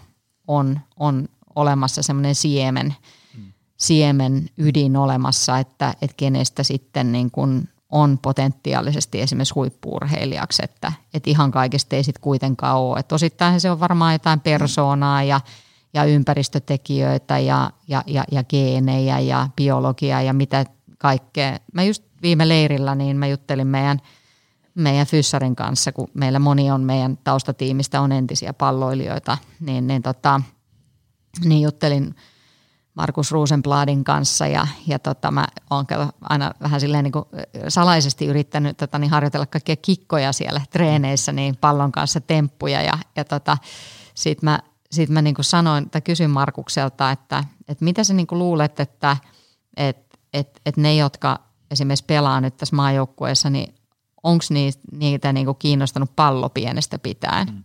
on, on olemassa semmoinen siemen, mm. siemen ydin olemassa, että, että kenestä sitten niin kuin on potentiaalisesti esimerkiksi huippuurheilijaksi, että, että ihan kaikesta ei sitten kuitenkaan ole. Että osittain se on varmaan jotain persoonaa ja – ja ympäristötekijöitä ja, ja, ja, ja geenejä ja biologiaa ja mitä kaikkea. Mä just viime leirillä niin mä juttelin meidän, meidän fyssarin kanssa, kun meillä moni on meidän taustatiimistä on entisiä palloilijoita, niin, niin, tota, niin juttelin Markus Rosenbladin kanssa ja, ja tota, mä oon aina vähän silleen niin kuin salaisesti yrittänyt tota, niin harjoitella kaikkia kikkoja siellä treeneissä, niin pallon kanssa temppuja ja, ja tota, sitten mä sitten mä niin kuin sanoin tai kysyin Markukselta, että, että mitä sä niin kuin luulet, että, että, että, että ne, jotka esimerkiksi pelaa nyt tässä maajoukkueessa, niin onko niitä, niitä niin kuin kiinnostanut pallo pienestä pitäen? Mm.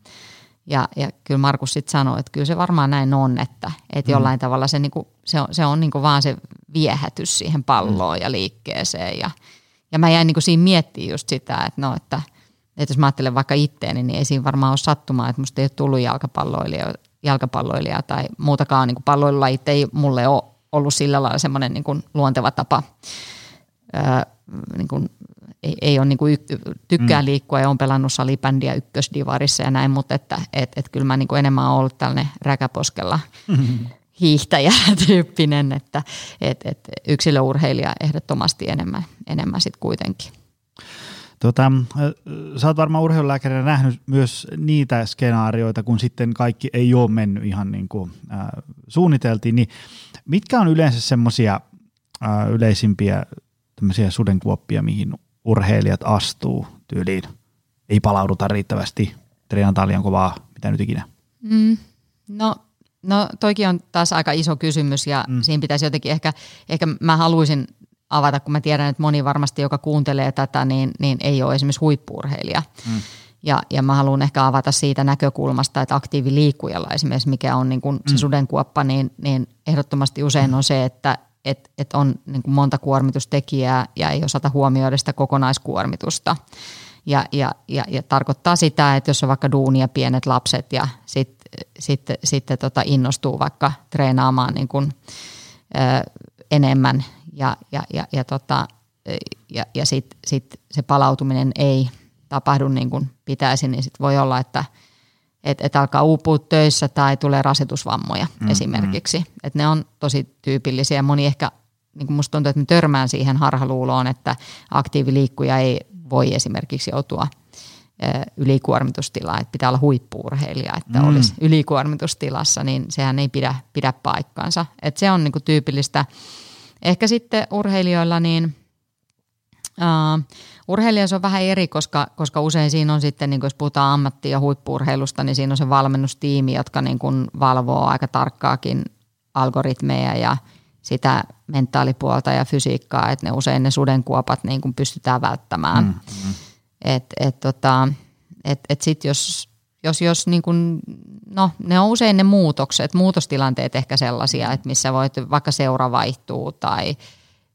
Ja, ja kyllä Markus sitten sanoi, että kyllä se varmaan näin on, että, että mm. jollain tavalla se, niinku, se on, se on niinku vaan se viehätys siihen palloon mm. ja liikkeeseen. Ja, ja mä jäin niinku siinä miettimään just sitä, että no, että, että jos mä ajattelen vaikka itteeni, niin ei siinä varmaan ole sattumaa, että musta ei ole tullut jalkapalloilija, jalkapalloilija tai muutakaan niin palloilulajit ei mulle ole ollut sillä lailla semmoinen niin kuin luonteva tapa. Öö, niin kuin, ei, ei ole niin kuin, tykkää mm. liikkua ja on pelannut salibändiä ykkösdivarissa ja näin, mutta että et, et kyllä mä niin kuin enemmän olen ollut tällainen räkäposkella mm-hmm. hiihtäjä tyyppinen, että et, et yksilöurheilija ehdottomasti enemmän, enemmän sitten kuitenkin. Tota, sä oot varmaan urheilulääkärinä nähnyt myös niitä skenaarioita, kun sitten kaikki ei ole mennyt ihan niin kuin äh, suunniteltiin, niin mitkä on yleensä semmoisia äh, yleisimpiä tämmöisiä sudenkuoppia, mihin urheilijat astuu tyyliin? Ei palauduta riittävästi, treenataan liian kovaa, mitä nyt ikinä? Mm, no No toikin on taas aika iso kysymys ja mm. siinä pitäisi jotenkin ehkä, ehkä mä haluaisin avata, kun mä tiedän, että moni varmasti, joka kuuntelee tätä, niin, niin ei ole esimerkiksi huippuurheilija. Mm. Ja, ja mä haluan ehkä avata siitä näkökulmasta, että aktiiviliikkujalla esimerkiksi, mikä on niin kuin se mm. sudenkuoppa, niin, niin ehdottomasti usein on se, että et, et on niin kuin monta kuormitustekijää ja ei osata huomioida sitä kokonaiskuormitusta. Ja, ja, ja, ja tarkoittaa sitä, että jos on vaikka duunia pienet lapset ja sitten sit, sit, tota innostuu vaikka treenaamaan niin kuin, ö, enemmän ja, ja, ja, ja, tota, ja, ja sitten sit se palautuminen ei, tapahdu niin kuin pitäisi, niin sit voi olla, että et, et alkaa uupua töissä tai tulee rasitusvammoja mm, esimerkiksi. Mm. Et ne on tosi tyypillisiä. Moni ehkä, niin kuin musta tuntuu, että me törmään siihen harhaluuloon, että aktiiviliikkuja ei voi esimerkiksi joutua ylikuormitustilaa, että pitää olla huippuurheilija, että mm. olisi ylikuormitustilassa, niin sehän ei pidä, pidä paikkaansa. Et se on niinku tyypillistä. Ehkä sitten urheilijoilla niin uh, urheilijoissa on vähän eri, koska, koska usein siinä on sitten, niin jos puhutaan ammatti- ja huippuurheilusta, niin siinä on se valmennustiimi, jotka niin kuin valvoo aika tarkkaakin algoritmeja ja sitä mentaalipuolta ja fysiikkaa, että ne usein ne sudenkuopat niin kuin pystytään välttämään. Mm, mm. Et, et, tota, et, et sit jos, jos, jos niin kun, no ne on usein ne muutokset, muutostilanteet ehkä sellaisia, että missä voit, vaikka seura vaihtuu tai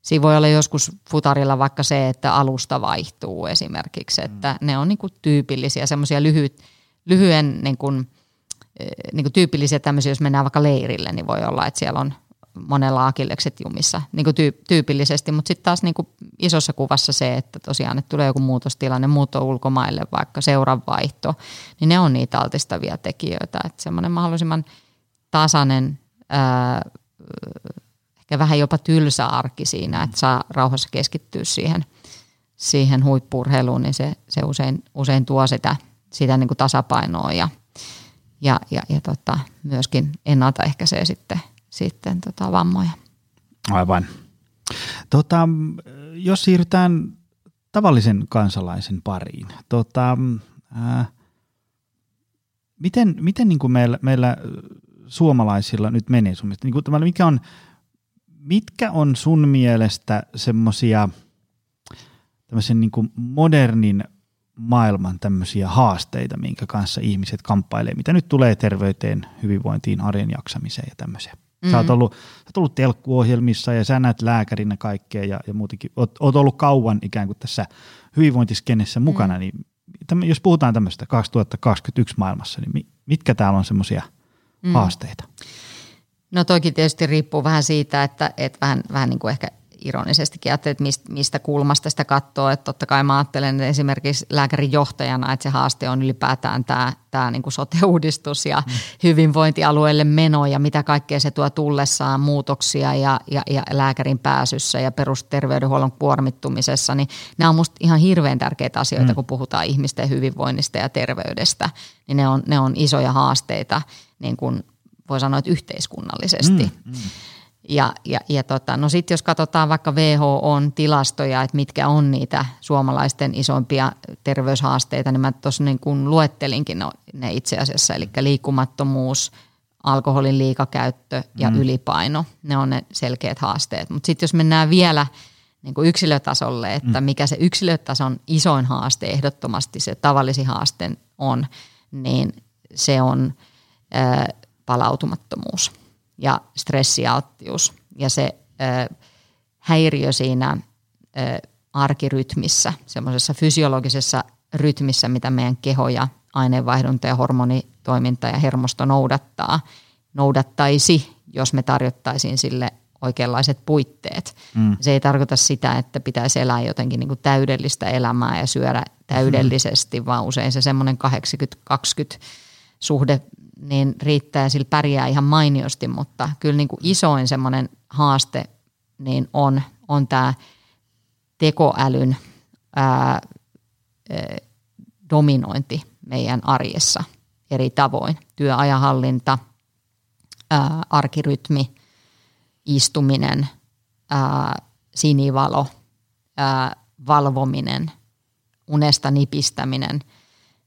siinä voi olla joskus futarilla vaikka se, että alusta vaihtuu esimerkiksi, että mm. ne on niin kuin tyypillisiä, semmoisia lyhyt, lyhyen niin kuin, eh, niin kuin tyypillisiä tämmöisiä, jos mennään vaikka leirille, niin voi olla, että siellä on monella akillekset jumissa niin kuin tyy- tyypillisesti, mutta sitten taas niin kuin isossa kuvassa se, että tosiaan että tulee joku muutostilanne, muutto ulkomaille, vaikka seuranvaihto, niin ne on niitä altistavia tekijöitä, että semmoinen mahdollisimman tasainen, ää, ehkä vähän jopa tylsä arki siinä, että saa rauhassa keskittyä siihen, siihen huippurheiluun, niin se, se usein, usein tuo sitä, sitä niin kuin tasapainoa ja, ja, ja, ja tota, myöskin ennaltaehkäisee sitten sitten tota vammoja. Aivan. Tota, jos siirrytään tavallisen kansalaisen pariin, tota, ää, miten, miten niin kuin meillä, meillä suomalaisilla nyt menee sun mielestä? Niin kuin, mikä on, mitkä on sun mielestä semmoisia tämmöisen niin kuin modernin maailman tämmöisiä haasteita, minkä kanssa ihmiset kamppailee, mitä nyt tulee terveyteen, hyvinvointiin, arjen jaksamiseen ja tämmöiseen? Mm-hmm. Sä, oot ollut, sä oot ollut telkkuohjelmissa ja sä näet lääkärinä kaikkea ja, ja muutenkin. Oot, oot ollut kauan ikään kuin tässä hyvinvointiskenessä mukana, mm. niin täm, jos puhutaan tämmöistä 2021 maailmassa, niin mitkä täällä on semmoisia mm. haasteita? No toki tietysti riippuu vähän siitä, että, että vähän, vähän niin kuin ehkä ironisestikin ajattelin, että mistä, kulmasta sitä katsoo. Että totta kai mä ajattelen että esimerkiksi lääkärin johtajana, että se haaste on ylipäätään tämä, tämä niin kuin sote-uudistus ja mm. hyvinvointialueelle meno ja mitä kaikkea se tuo tullessaan muutoksia ja, ja, ja lääkärin pääsyssä ja perusterveydenhuollon kuormittumisessa. Niin nämä on musta ihan hirveän tärkeitä asioita, mm. kun puhutaan ihmisten hyvinvoinnista ja terveydestä. Niin ne on, ne on isoja haasteita niin kuin voi sanoa, että yhteiskunnallisesti. Mm, mm. Ja, ja, ja tota, no sitten jos katsotaan vaikka WHOn tilastoja, että mitkä on niitä suomalaisten isompia terveyshaasteita, niin mä tuossa niin kuin luettelinkin no, ne itse asiassa, eli liikkumattomuus, alkoholin liikakäyttö ja mm. ylipaino, ne on ne selkeät haasteet. Mutta sitten jos mennään vielä niin kuin yksilötasolle, että mm. mikä se yksilötason isoin haaste ehdottomasti se tavallisin haaste on, niin se on ää, palautumattomuus ja stressialttius ja se ö, häiriö siinä ö, arkirytmissä, semmoisessa fysiologisessa rytmissä, mitä meidän keho ja aineenvaihdunta ja hormonitoiminta ja hermosto noudattaa, noudattaisi, jos me tarjottaisiin sille oikeanlaiset puitteet. Mm. Se ei tarkoita sitä, että pitäisi elää jotenkin niin kuin täydellistä elämää ja syödä täydellisesti, mm. vaan usein se semmoinen 80-20 suhde niin riittää sillä pärjää ihan mainiosti, mutta kyllä niin kuin isoin semmoinen haaste niin on, on tämä tekoälyn ää, ää, dominointi meidän arjessa eri tavoin. Työajahallinta, ää, arkirytmi, istuminen, ää, sinivalo, ää, valvominen, unesta nipistäminen,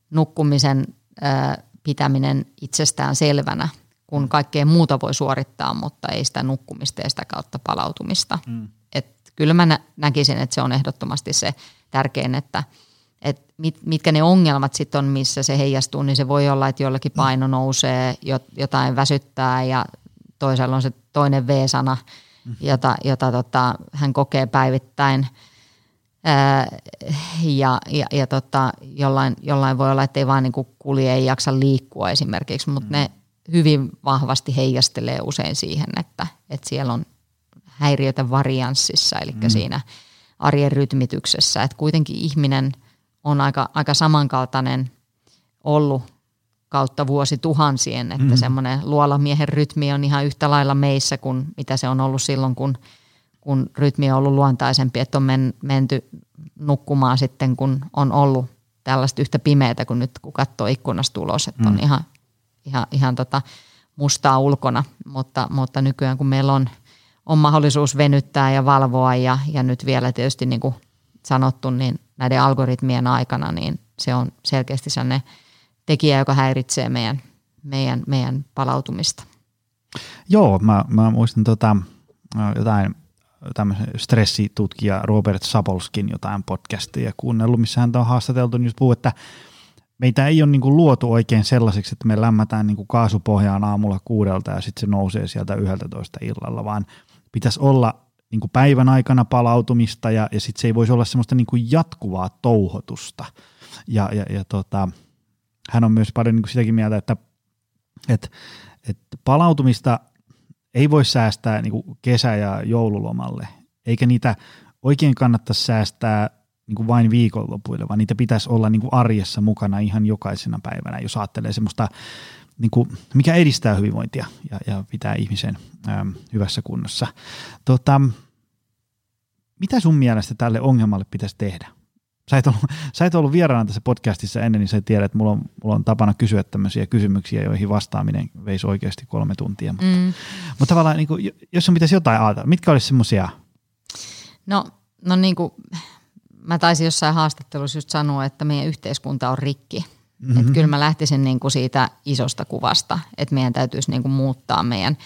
nukkumisen ää, pitäminen itsestään selvänä, kun kaikkea muuta voi suorittaa, mutta ei sitä nukkumista ja sitä kautta palautumista. Mm. Et kyllä mä näkisin, että se on ehdottomasti se tärkein, että et mit, mitkä ne ongelmat sitten on, missä se heijastuu, niin se voi olla, että jollakin paino nousee, jotain väsyttää ja toisella on se toinen V-sana, mm. jota, jota tota, hän kokee päivittäin – ja, ja, ja tota, jollain, jollain voi olla, että ei vaan niin kulje, ei jaksa liikkua esimerkiksi, mutta mm. ne hyvin vahvasti heijastelee usein siihen, että, että siellä on häiriötä varianssissa, eli mm. siinä arjen rytmityksessä, että kuitenkin ihminen on aika, aika samankaltainen ollut kautta vuosituhansien, että mm. semmoinen luolamiehen rytmi on ihan yhtä lailla meissä kuin mitä se on ollut silloin, kun, kun rytmi on ollut luontaisempi, että on men, menty nukkumaan sitten, kun on ollut tällaista yhtä pimeätä kuin nyt, kun katsoo ikkunasta ulos, että on mm. ihan, ihan, ihan tota mustaa ulkona, mutta, mutta nykyään kun meillä on, on mahdollisuus venyttää ja valvoa ja, ja nyt vielä tietysti niin kuin sanottu, niin näiden algoritmien aikana, niin se on selkeästi sellainen tekijä, joka häiritsee meidän, meidän, meidän palautumista. Joo, mä, mä muistan tota, jotain tämmöisen stressitutkija Robert Sapolskin jotain podcastia kuunnellut, missä hän on haastateltu, niin just puhuu, että meitä ei ole niin luotu oikein sellaiseksi, että me lämmätään niin kaasupohjaan aamulla kuudelta ja sitten se nousee sieltä 11 illalla, vaan pitäisi olla niin päivän aikana palautumista ja, ja sitten se ei voisi olla semmoista niin jatkuvaa touhotusta. Ja, ja, ja tota, hän on myös paljon niin sitäkin mieltä, että, että, että palautumista ei voi säästää niin kuin kesä- ja joululomalle, eikä niitä oikein kannattaisi säästää niin kuin vain viikonlopuille, vaan niitä pitäisi olla niin kuin arjessa mukana ihan jokaisena päivänä, jos ajattelee semmoista, niin kuin, mikä edistää hyvinvointia ja, ja pitää ihmisen äm, hyvässä kunnossa. Tota, mitä sun mielestä tälle ongelmalle pitäisi tehdä? Sä et, ollut, sä et ollut vieraana tässä podcastissa ennen, niin sä tiedät, että mulla on, mulla on tapana kysyä tämmöisiä kysymyksiä, joihin vastaaminen veisi oikeasti kolme tuntia. Mutta, mm. mutta tavallaan, niin kuin, jos on pitäisi jotain ajatella, mitkä olisi semmoisia? No, no niin kuin, mä taisin jossain haastattelussa just sanoa, että meidän yhteiskunta on rikki. Mm-hmm. Että kyllä mä lähtisin niin kuin siitä isosta kuvasta, että meidän täytyisi niin kuin muuttaa meidän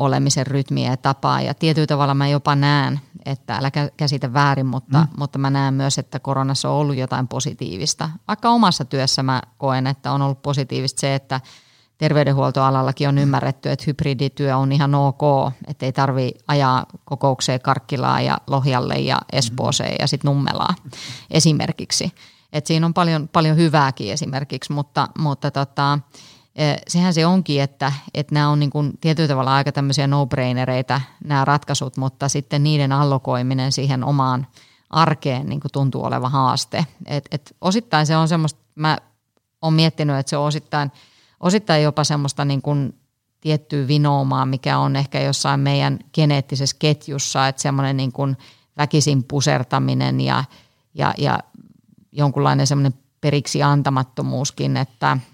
olemisen rytmiä ja tapaa. Ja tietyllä tavalla mä jopa näen, että älä käsitä väärin, mutta, mm. mutta mä näen myös, että koronassa on ollut jotain positiivista. Vaikka omassa työssä mä koen, että on ollut positiivista se, että terveydenhuoltoalallakin on ymmärretty, että hybridityö on ihan ok, että ei tarvi ajaa kokoukseen Karkkilaan ja Lohjalle ja Espooseen ja sitten Nummelaan esimerkiksi. Et siinä on paljon, paljon hyvääkin esimerkiksi, mutta, mutta tota, sehän se onkin, että, että nämä on niin kuin tietyllä tavalla aika tämmöisiä no-brainereita nämä ratkaisut, mutta sitten niiden allokoiminen siihen omaan arkeen niin kuin tuntuu oleva haaste. Et, et osittain se on semmoista, mä oon miettinyt, että se on osittain, osittain jopa semmoista niin kuin tiettyä vinoomaa, mikä on ehkä jossain meidän geneettisessä ketjussa, että semmoinen niin kuin väkisin pusertaminen ja, ja, ja jonkunlainen semmoinen periksi antamattomuuskin, että –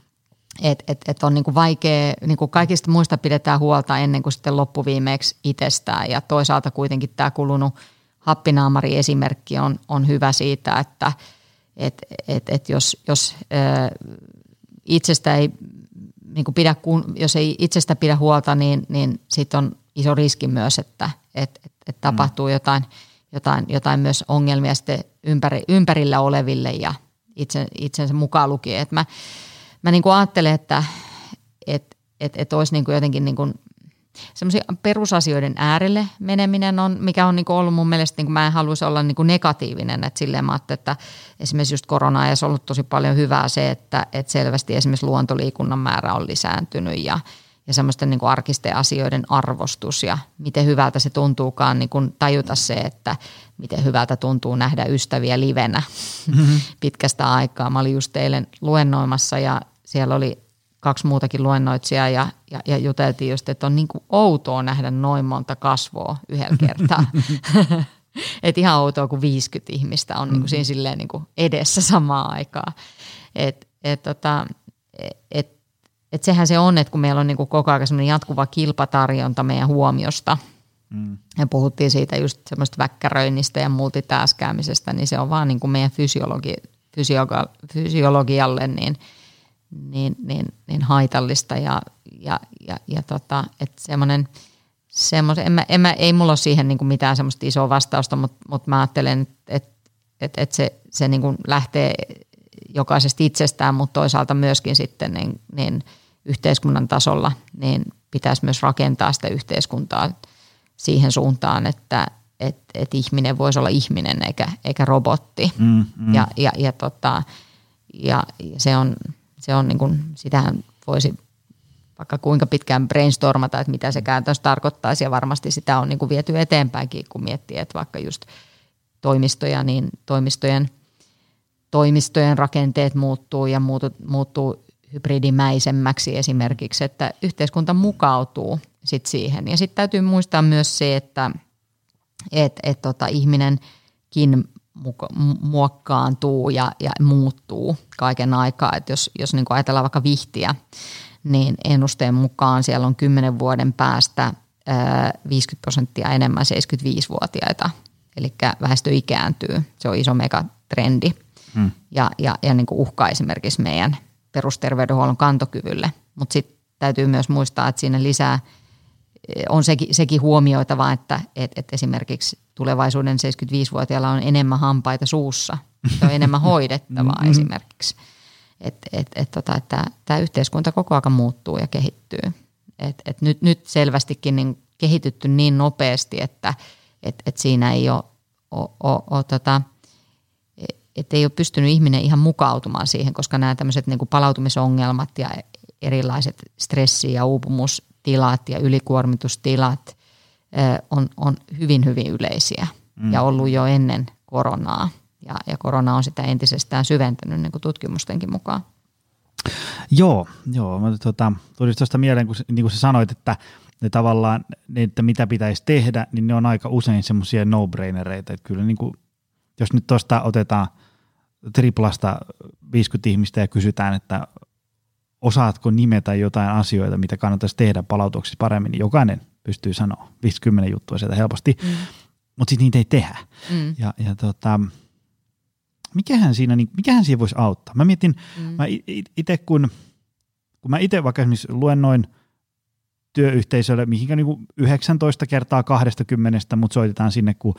että et, et on niinku vaikea, niinku kaikista muista pidetään huolta ennen kuin sitten loppuviimeeksi itsestään ja toisaalta kuitenkin tämä kulunut happinaamari esimerkki on, on hyvä siitä, että et, et, et jos, jos ö, itsestä ei niin pidä, jos ei itsestä pidä huolta, niin, niin sitten on iso riski myös, että et, et, et tapahtuu jotain, jotain, jotain myös ongelmia sitten ympäri, ympärillä oleville ja itse, itsensä mukaan lukien. Et mä, mä niin kuin ajattelen, että et, et, et olisi niin kuin jotenkin niin kuin semmoisia perusasioiden äärelle meneminen on, mikä on niin kuin ollut mun mielestä, niin kuin mä en haluaisi olla niin kuin negatiivinen, että silleen mä että esimerkiksi just korona on ollut tosi paljon hyvää se, että, että selvästi esimerkiksi luontoliikunnan määrä on lisääntynyt ja, ja semmoisten niin arkisten asioiden arvostus ja miten hyvältä se tuntuukaan niin kuin tajuta se, että miten hyvältä tuntuu nähdä ystäviä livenä mm-hmm. pitkästä aikaa. Mä olin just eilen luennoimassa ja siellä oli kaksi muutakin luennoitsijaa ja, ja, ja juteltiin just, että on niin kuin outoa nähdä noin monta kasvoa yhdellä kertaa. että ihan outoa, kun 50 ihmistä on niin kuin siinä silleen niin kuin edessä samaan aikaan. Et, et, tota, et, et sehän se on, että kun meillä on niin kuin koko ajan jatkuva kilpatarjonta meidän huomiosta – Mm. Ja puhuttiin siitä just semmoista väkkäröinnistä ja multitaskäämisestä, niin se on vaan niin kuin meidän fysiologi, fysioga, fysiologialle niin, niin, niin, niin haitallista ja, ja, ja, ja tota, että semmoinen, semmoinen en mä, en mä, ei mulla ole siihen niin kuin mitään semmoista isoa vastausta, mutta, mutta mä ajattelen, että, että, että, että se, se niin kuin lähtee jokaisesta itsestään, mutta toisaalta myöskin sitten niin, niin yhteiskunnan tasolla niin pitäisi myös rakentaa sitä yhteiskuntaa – siihen suuntaan, että et, et ihminen voisi olla ihminen eikä, eikä robotti. Mm, mm. Ja, ja, ja, tota, ja se on, se on niin kuin, sitähän voisi vaikka kuinka pitkään brainstormata, että mitä se käytännössä tarkoittaisi ja varmasti sitä on niin kuin viety eteenpäinkin, kun miettii, että vaikka just toimistoja, niin toimistojen toimistojen rakenteet muuttuu ja muuttuu hybridimäisemmäksi esimerkiksi, että yhteiskunta mukautuu sit siihen. Ja sitten täytyy muistaa myös se, että et, et tota, ihminenkin muokkaantuu ja, ja muuttuu kaiken aikaa. Et jos jos niin ajatellaan vaikka vihtiä, niin ennusteen mukaan siellä on 10 vuoden päästä 50 prosenttia enemmän 75-vuotiaita. Eli väestö ikääntyy. Se on iso megatrendi hmm. ja, ja, ja niin kuin uhkaa esimerkiksi meidän perusterveydenhuollon kantokyvylle. Mutta sitten täytyy myös muistaa, että siinä lisää on sekin, sekin huomioitava, että et, et esimerkiksi tulevaisuuden 75-vuotiailla on enemmän hampaita suussa, on enemmän hoidettavaa mm-hmm. esimerkiksi. Että et, et, tota, et tämä yhteiskunta koko ajan muuttuu ja kehittyy. Et, et nyt, nyt selvästikin niin kehitytty niin nopeasti, että et, et siinä ei ole, ole, ole, ole tota, että ei ole pystynyt ihminen ihan mukautumaan siihen, koska nämä tämmöiset niin palautumisongelmat ja erilaiset stressi- ja uupumustilat ja ylikuormitustilat on, on hyvin, hyvin yleisiä mm. ja ollut jo ennen koronaa. Ja, ja korona on sitä entisestään syventänyt niin kuin tutkimustenkin mukaan. Joo, joo. Mä, tota, tuli tuosta mieleen, kun, niin kuin sä sanoit, että ne tavallaan, ne, että mitä pitäisi tehdä, niin ne on aika usein semmoisia no-brainereita. Että kyllä niin kuin, jos nyt tuosta otetaan – triplasta 50 ihmistä ja kysytään, että osaatko nimetä jotain asioita, mitä kannattaisi tehdä palautuksessa paremmin, niin jokainen pystyy sanoa 50 juttua sieltä helposti, mm. mutta sitten niitä ei tehdä. Mm. Ja, ja tota, mikähän siinä, niin, mikähän siinä voisi auttaa? Mä mietin, mm. mä itse kun, kun mä itse vaikka esimerkiksi luennoin työyhteisölle, mihinkä niin kuin 19 kertaa 20, mutta soitetaan sinne, kun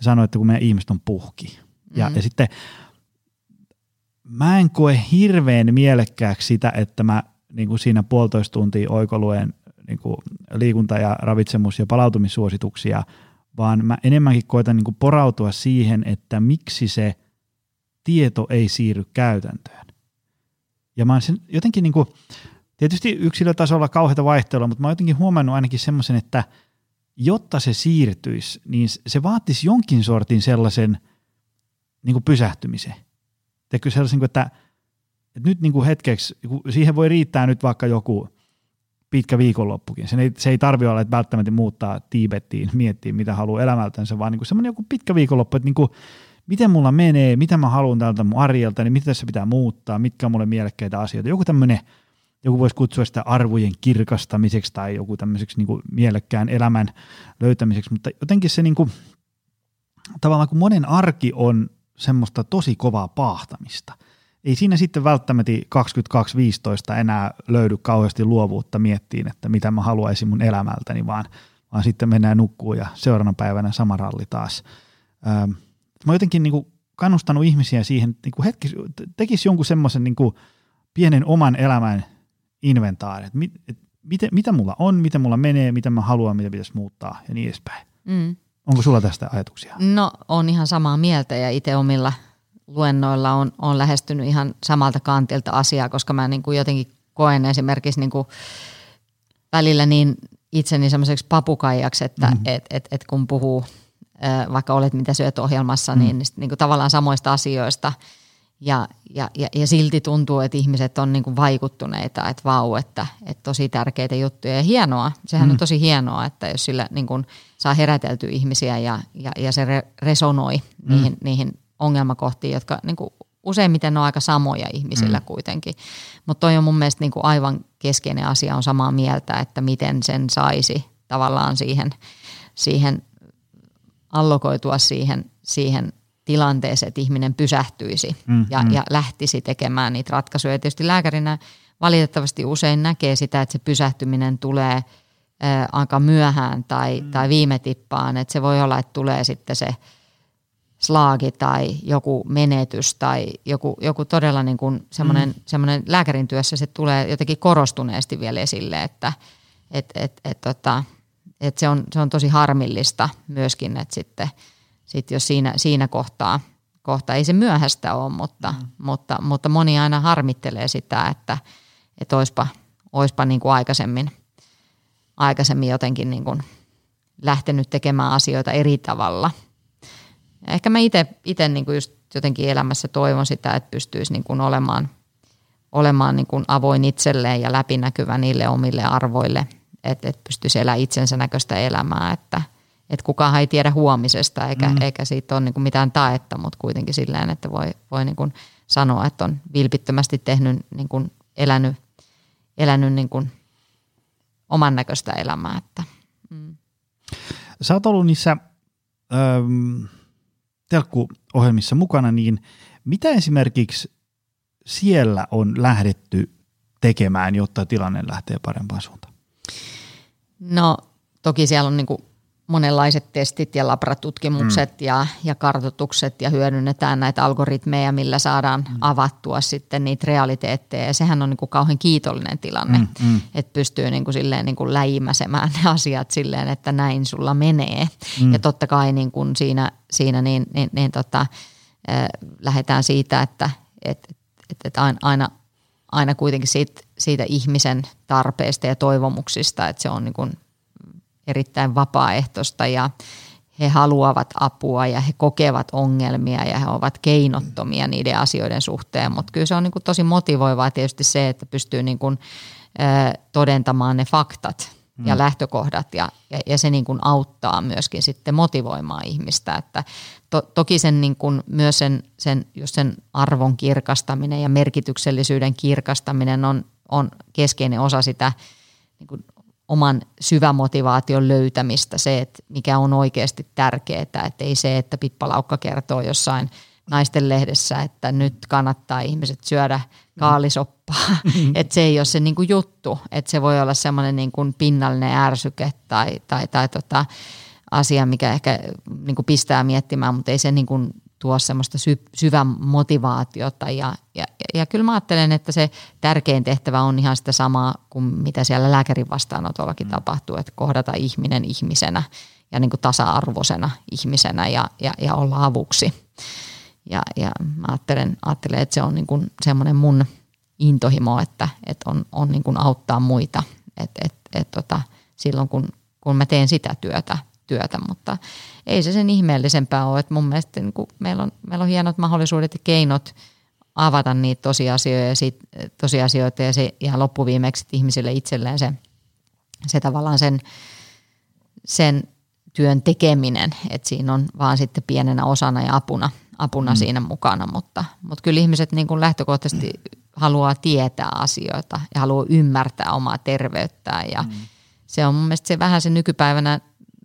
sanoo, että kun meidän ihmiset on puhki. Ja, mm. ja sitten mä en koe hirveän mielekkääksi sitä, että mä niin kuin siinä puolitoista tuntia oikoluen niin kuin liikunta- ja ravitsemus- ja palautumissuosituksia, vaan mä enemmänkin koitan niin kuin porautua siihen, että miksi se tieto ei siirry käytäntöön. Ja mä oon sen jotenkin, niin kuin, tietysti yksilötasolla kauheita vaihtelua, mutta mä oon jotenkin huomannut ainakin semmoisen, että jotta se siirtyisi, niin se vaatisi jonkin sortin sellaisen niin kuin pysähtymisen – Teekö sellaisen, että, että nyt niin kuin hetkeksi, siihen voi riittää nyt vaikka joku pitkä viikonloppukin. Se ei, se ei tarvi olla, että välttämättä muuttaa Tiibettiin, miettiä mitä haluaa elämältänsä, vaan niin kuin semmoinen joku pitkä viikonloppu, että niin kuin, miten mulla menee, mitä mä haluan tältä mun arjelta, niin mitä tässä pitää muuttaa, mitkä on mulle mielekkäitä asioita. Joku tämmöinen, joku voisi kutsua sitä arvojen kirkastamiseksi tai joku tämmöiseksi niin kuin mielekkään elämän löytämiseksi, mutta jotenkin se niin kuin, tavallaan kun monen arki on semmoista tosi kovaa paahtamista. Ei siinä sitten välttämättä 22.15 enää löydy kauheasti luovuutta miettiin, että mitä mä haluaisin mun elämältäni, vaan, vaan sitten mennään nukkuun ja seuraavana päivänä sama ralli taas. Öö, mä jotenkin niin kuin kannustanut ihmisiä siihen, niin kuin hetki, tekisi jonkun semmoisen niin pienen oman elämän inventaari, että mit, et, mit, mitä mulla on, mitä mulla menee, mitä mä haluan, mitä pitäisi muuttaa ja niin edespäin. Mm. Onko sulla tästä ajatuksia? No on ihan samaa mieltä ja itse omilla luennoilla on, on lähestynyt ihan samalta kantilta asiaa, koska mä niin kuin jotenkin koen esimerkiksi niin kuin välillä niin itseni semmoiseksi papukaijaksi, että mm-hmm. et, et, et kun puhuu, vaikka olet mitä syöt ohjelmassa, mm-hmm. niin, niin, niin kuin tavallaan samoista asioista – ja, ja, ja, ja silti tuntuu, että ihmiset on niin kuin vaikuttuneita, että vau, että, että tosi tärkeitä juttuja ja hienoa. Sehän mm. on tosi hienoa, että jos sillä niin kuin saa heräteltyä ihmisiä ja, ja, ja se re, resonoi mm. niihin, niihin ongelmakohtiin, jotka niin kuin useimmiten on aika samoja ihmisillä mm. kuitenkin. Mutta toi on mun mielestä niin kuin aivan keskeinen asia on samaa mieltä, että miten sen saisi tavallaan siihen, siihen allokoitua siihen, siihen tilanteeseen, että ihminen pysähtyisi mm, ja, mm. ja lähtisi tekemään niitä ratkaisuja. Ja tietysti lääkärinä valitettavasti usein näkee sitä, että se pysähtyminen tulee ää, aika myöhään tai, mm. tai viime tippaan. Että se voi olla, että tulee sitten se slaagi tai joku menetys tai joku, joku todella niin kuin semmoinen, mm. semmoinen lääkärin työssä se tulee jotenkin korostuneesti vielä esille, että et, et, et, tota, et se, on, se on tosi harmillista myöskin, että sitten – sit jos siinä, siinä kohtaa, kohtaa, ei se myöhäistä ole, mutta, mm. mutta, mutta moni aina harmittelee sitä, että, että oispa, oispa niin kuin aikaisemmin, aikaisemmin jotenkin niin kuin lähtenyt tekemään asioita eri tavalla. Ja ehkä mä itse niin kuin just jotenkin elämässä toivon sitä, että pystyisi niin kuin olemaan, olemaan niin kuin avoin itselleen ja läpinäkyvä niille omille arvoille, että, että pystyisi elämään itsensä näköistä elämää, että, että kukaan ei tiedä huomisesta eikä, mm. eikä siitä ole niin kuin mitään taetta, mutta kuitenkin silleen, että voi, voi niin kuin sanoa, että on vilpittömästi tehnyt, niin kuin elänyt, elänyt niin kuin oman näköistä elämää. Että, mm. Sä oot ollut niissä ähm, telkkuohjelmissa mukana, niin mitä esimerkiksi siellä on lähdetty tekemään, jotta tilanne lähtee parempaan suuntaan? No toki siellä on niin kuin monenlaiset testit ja labratutkimukset mm. ja, ja kartotukset ja hyödynnetään näitä algoritmeja, millä saadaan mm. avattua sitten niitä realiteetteja. Ja sehän on niin kuin kauhean kiitollinen tilanne, mm, mm. että pystyy niin kuin silleen niin kuin läimäsemään ne asiat silleen, että näin sulla menee. Mm. Ja totta kai niin kuin siinä, siinä niin, niin, niin tota, äh, lähdetään siitä, että et, et, et aina, aina kuitenkin siitä, siitä ihmisen tarpeesta ja toivomuksista, että se on niin kuin erittäin vapaaehtoista ja he haluavat apua ja he kokevat ongelmia ja he ovat keinottomia niiden asioiden suhteen. Mutta kyllä se on niin kuin tosi motivoivaa tietysti se, että pystyy niin kuin, ö, todentamaan ne faktat ja mm. lähtökohdat ja, ja, ja se niin kuin auttaa myöskin sitten motivoimaan ihmistä. Että to, toki sen niin kuin myös sen, sen, just sen arvon kirkastaminen ja merkityksellisyyden kirkastaminen on, on keskeinen osa sitä niin kuin oman syvämotivaation löytämistä, se, että mikä on oikeasti tärkeää, että ei se, että Pippalaukka kertoo jossain naisten lehdessä, että nyt kannattaa ihmiset syödä kaalisoppaa, mm-hmm. että se ei ole se niin kuin juttu, että se voi olla semmoinen niin kuin pinnallinen ärsyke tai, tai, tai tota, asia, mikä ehkä niin kuin pistää miettimään, mutta ei se niin kuin tuo semmoista sy- syvän motivaatiota. Ja, ja, ja kyllä mä ajattelen, että se tärkein tehtävä on ihan sitä samaa kuin mitä siellä lääkärin vastaanotollakin mm. tapahtuu, että kohdata ihminen ihmisenä ja niin kuin tasa-arvoisena ihmisenä ja, ja, ja olla avuksi. Ja, ja mä ajattelen, ajattelen, että se on niin kuin semmoinen mun intohimo, että, että on, on niin kuin auttaa muita. Et, et, et tota, silloin kun, kun mä teen sitä työtä, työtä, mutta ei se sen ihmeellisempää ole. Että mun mielestä niin meillä, on, meillä on hienot mahdollisuudet ja keinot avata niitä tosiasioita ja, sit, tosiasioita ja, se, ja loppuviimeksi ihmisille itselleen se, se tavallaan sen, sen työn tekeminen, että siinä on vaan sitten pienenä osana ja apuna, apuna mm. siinä mukana, mutta, mutta kyllä ihmiset niin kuin lähtökohtaisesti haluaa tietää asioita ja haluaa ymmärtää omaa terveyttään ja mm. se on mun mielestä se vähän se nykypäivänä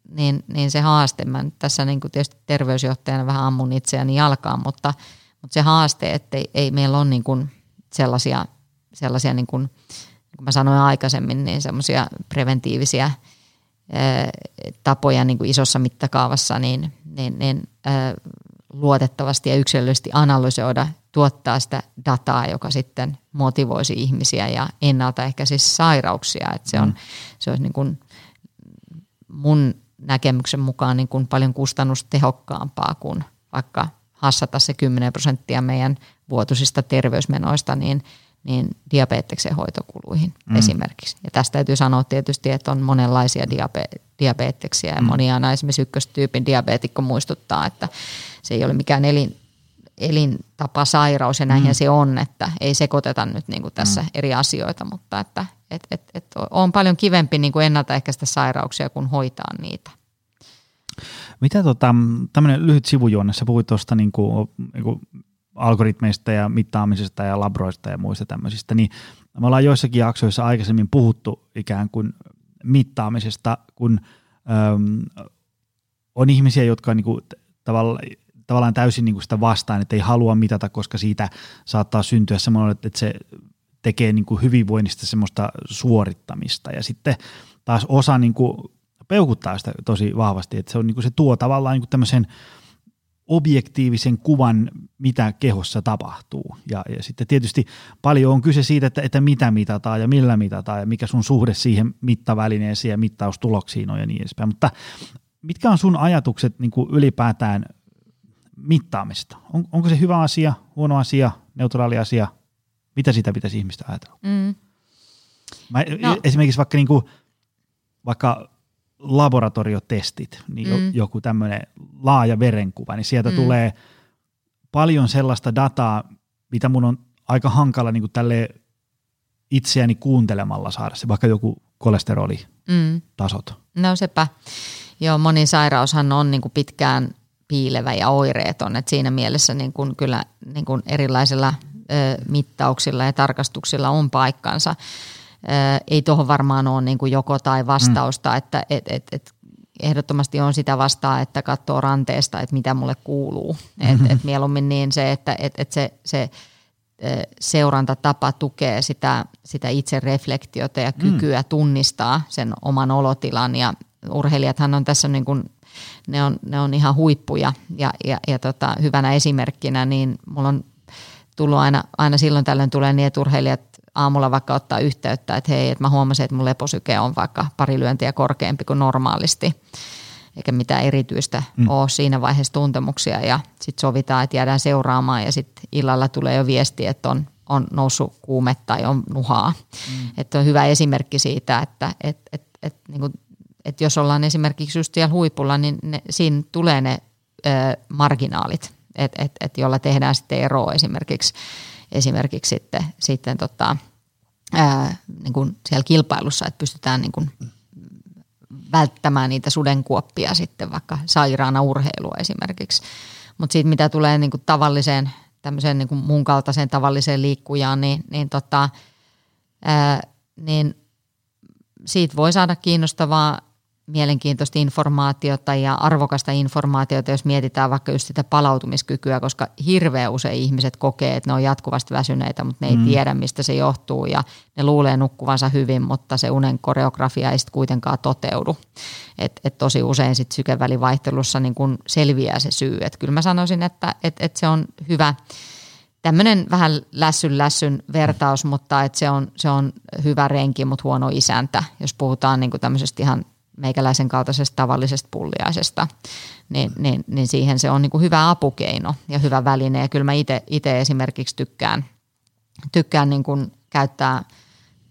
niin, niin se haaste, mä nyt tässä niin kuin tietysti terveysjohtajana vähän ammun itseäni jalkaan, mutta, mutta se haaste, että ei, ei meillä ole niin kuin sellaisia, sellaisia niin kuin, niin kuin mä sanoin aikaisemmin, niin semmoisia preventiivisiä ää, tapoja niin kuin isossa mittakaavassa, niin, niin, niin ää, luotettavasti ja yksilöllisesti analysoida, tuottaa sitä dataa, joka sitten motivoisi ihmisiä ja ennaltaehkäisisi sairauksia. Että se on, mm. se olisi niin kuin mun näkemyksen mukaan niin kuin paljon kustannustehokkaampaa kuin vaikka hassata se 10 prosenttia meidän vuotuisista terveysmenoista niin, niin diabeteksen hoitokuluihin mm. esimerkiksi. Ja tästä täytyy sanoa tietysti, että on monenlaisia diabe- diabeteksia ja mm. monia aina esimerkiksi ykköstyypin diabeetikko muistuttaa, että se ei ole mikään elin, elintapasairaus ja näinhän mm. se on, että ei sekoiteta nyt niin kuin tässä mm. eri asioita, mutta että et, et, et on paljon kivempi niin kuin ennaltaehkäistä sairauksia kuin hoitaa niitä. Mitä tota, tämmöinen lyhyt sivujuonne, sä puhuit tuosta niin kuin, niin kuin algoritmeista ja mittaamisesta ja labroista ja muista tämmöisistä, niin me ollaan joissakin jaksoissa aikaisemmin puhuttu ikään kuin mittaamisesta, kun äm, on ihmisiä, jotka on niin kuin, tavallaan tavallaan täysin niin kuin sitä vastaan, että ei halua mitata, koska siitä saattaa syntyä semmoinen, että se tekee niin kuin hyvinvoinnista semmoista suorittamista ja sitten taas osa niin kuin peukuttaa sitä tosi vahvasti, että se, on, niin kuin se tuo tavallaan niin kuin tämmöisen objektiivisen kuvan, mitä kehossa tapahtuu. Ja, ja sitten tietysti paljon on kyse siitä, että, että mitä mitataan ja millä mitataan ja mikä sun suhde siihen mittavälineeseen ja mittaustuloksiin on ja niin edespäin. Mutta mitkä on sun ajatukset niin kuin ylipäätään mittaamista? On, onko se hyvä asia, huono asia, neutraali asia? Mitä sitä pitäisi ihmistä ajatella? Mm. Mä, no. Esimerkiksi vaikka, niin kuin, vaikka laboratoriotestit, niin mm. joku tämmöinen laaja verenkuva, niin sieltä mm. tulee paljon sellaista dataa, mitä mun on aika hankala niin tälle itseäni kuuntelemalla saada se, vaikka joku kolesterolitasot. Mm. No sepä. Joo, moni sairaushan on niin kuin pitkään piilevä ja oireeton, että siinä mielessä niin kuin kyllä niin kuin erilaisilla ö, mittauksilla ja tarkastuksilla on paikkansa. Ö, ei tuohon varmaan ole niin kuin joko tai vastausta, mm. että et, et, et ehdottomasti on sitä vastaa, että katsoo ranteesta, että mitä mulle kuuluu. Mm-hmm. Et, et mieluummin niin se, että et, et se, se seurantatapa tukee sitä, sitä itse reflektiota ja kykyä mm. tunnistaa sen oman olotilan ja urheilijathan on tässä niin kuin, ne on, ne on ihan huippuja ja, ja, ja tota, hyvänä esimerkkinä, niin mulla on tullut aina, aina silloin tällöin tulee niin, että urheilijat aamulla vaikka ottaa yhteyttä, että hei, että mä huomasin, että mun leposyke on vaikka pari lyöntiä korkeampi kuin normaalisti eikä mitään erityistä mm. ole siinä vaiheessa tuntemuksia ja sitten sovitaan, että jäädään seuraamaan ja sitten illalla tulee jo viesti, että on, on noussut kuume tai on nuhaa. Mm. Että on hyvä esimerkki siitä, että et, et, et, niin kuin, et jos ollaan esimerkiksi just siellä huipulla, niin ne, siinä tulee ne ö, marginaalit, et, et, et, jolla tehdään sitten eroa esimerkiksi, esimerkiksi sitten, sitten tota, ää, niin kuin siellä kilpailussa, että pystytään niin kuin välttämään niitä sudenkuoppia sitten vaikka sairaana urheilua esimerkiksi. Mutta sitten mitä tulee niin kuin tavalliseen, tämmöiseen niin kuin mun kaltaiseen tavalliseen liikkujaan, niin, niin, tota, ää, niin siitä voi saada kiinnostavaa mielenkiintoista informaatiota ja arvokasta informaatiota, jos mietitään vaikka just sitä palautumiskykyä, koska hirveän usein ihmiset kokee, että ne on jatkuvasti väsyneitä, mutta ne ei mm. tiedä, mistä se johtuu ja ne luulee nukkuvansa hyvin, mutta se unen koreografia ei sitten kuitenkaan toteudu. Et, et tosi usein sitten sykevälivaihtelussa niin kun selviää se syy. Et kyllä mä sanoisin, että et, et se on hyvä tämmöinen vähän lässyn lässyn vertaus, mutta et se, on, se on hyvä renki, mutta huono isäntä, jos puhutaan niin tämmöisestä ihan meikäläisen kaltaisesta tavallisesta pulliaisesta, niin, niin, niin siihen se on niin kuin hyvä apukeino ja hyvä väline. Ja kyllä mä itse esimerkiksi tykkään, tykkään niin kuin käyttää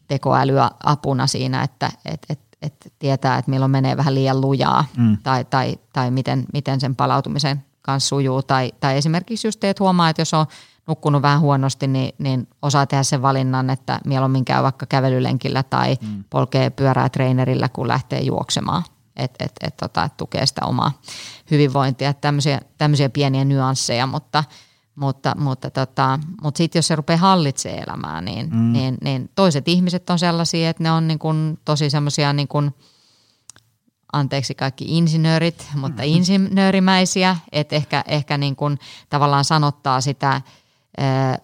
tekoälyä apuna siinä, että et, et, et tietää, että milloin menee vähän liian lujaa mm. tai, tai, tai miten, miten sen palautumisen kanssa sujuu. Tai, tai esimerkiksi just teet huomaa, että jos on nukkunut vähän huonosti, niin, niin osaa tehdä sen valinnan, että mieluummin käy vaikka kävelylenkillä tai mm. polkee pyörää treenerillä, kun lähtee juoksemaan. Että et, et, tota, et tukee sitä omaa hyvinvointia. Tämmöisiä, tämmöisiä pieniä nyansseja, mutta, mutta, mutta, tota, mutta sitten jos se rupeaa hallitsemaan elämää, niin, mm. niin, niin toiset ihmiset on sellaisia, että ne on niin kun tosi semmoisia niin anteeksi kaikki insinöörit, mutta mm. insinöörimäisiä, että ehkä, ehkä niin kun tavallaan sanottaa sitä –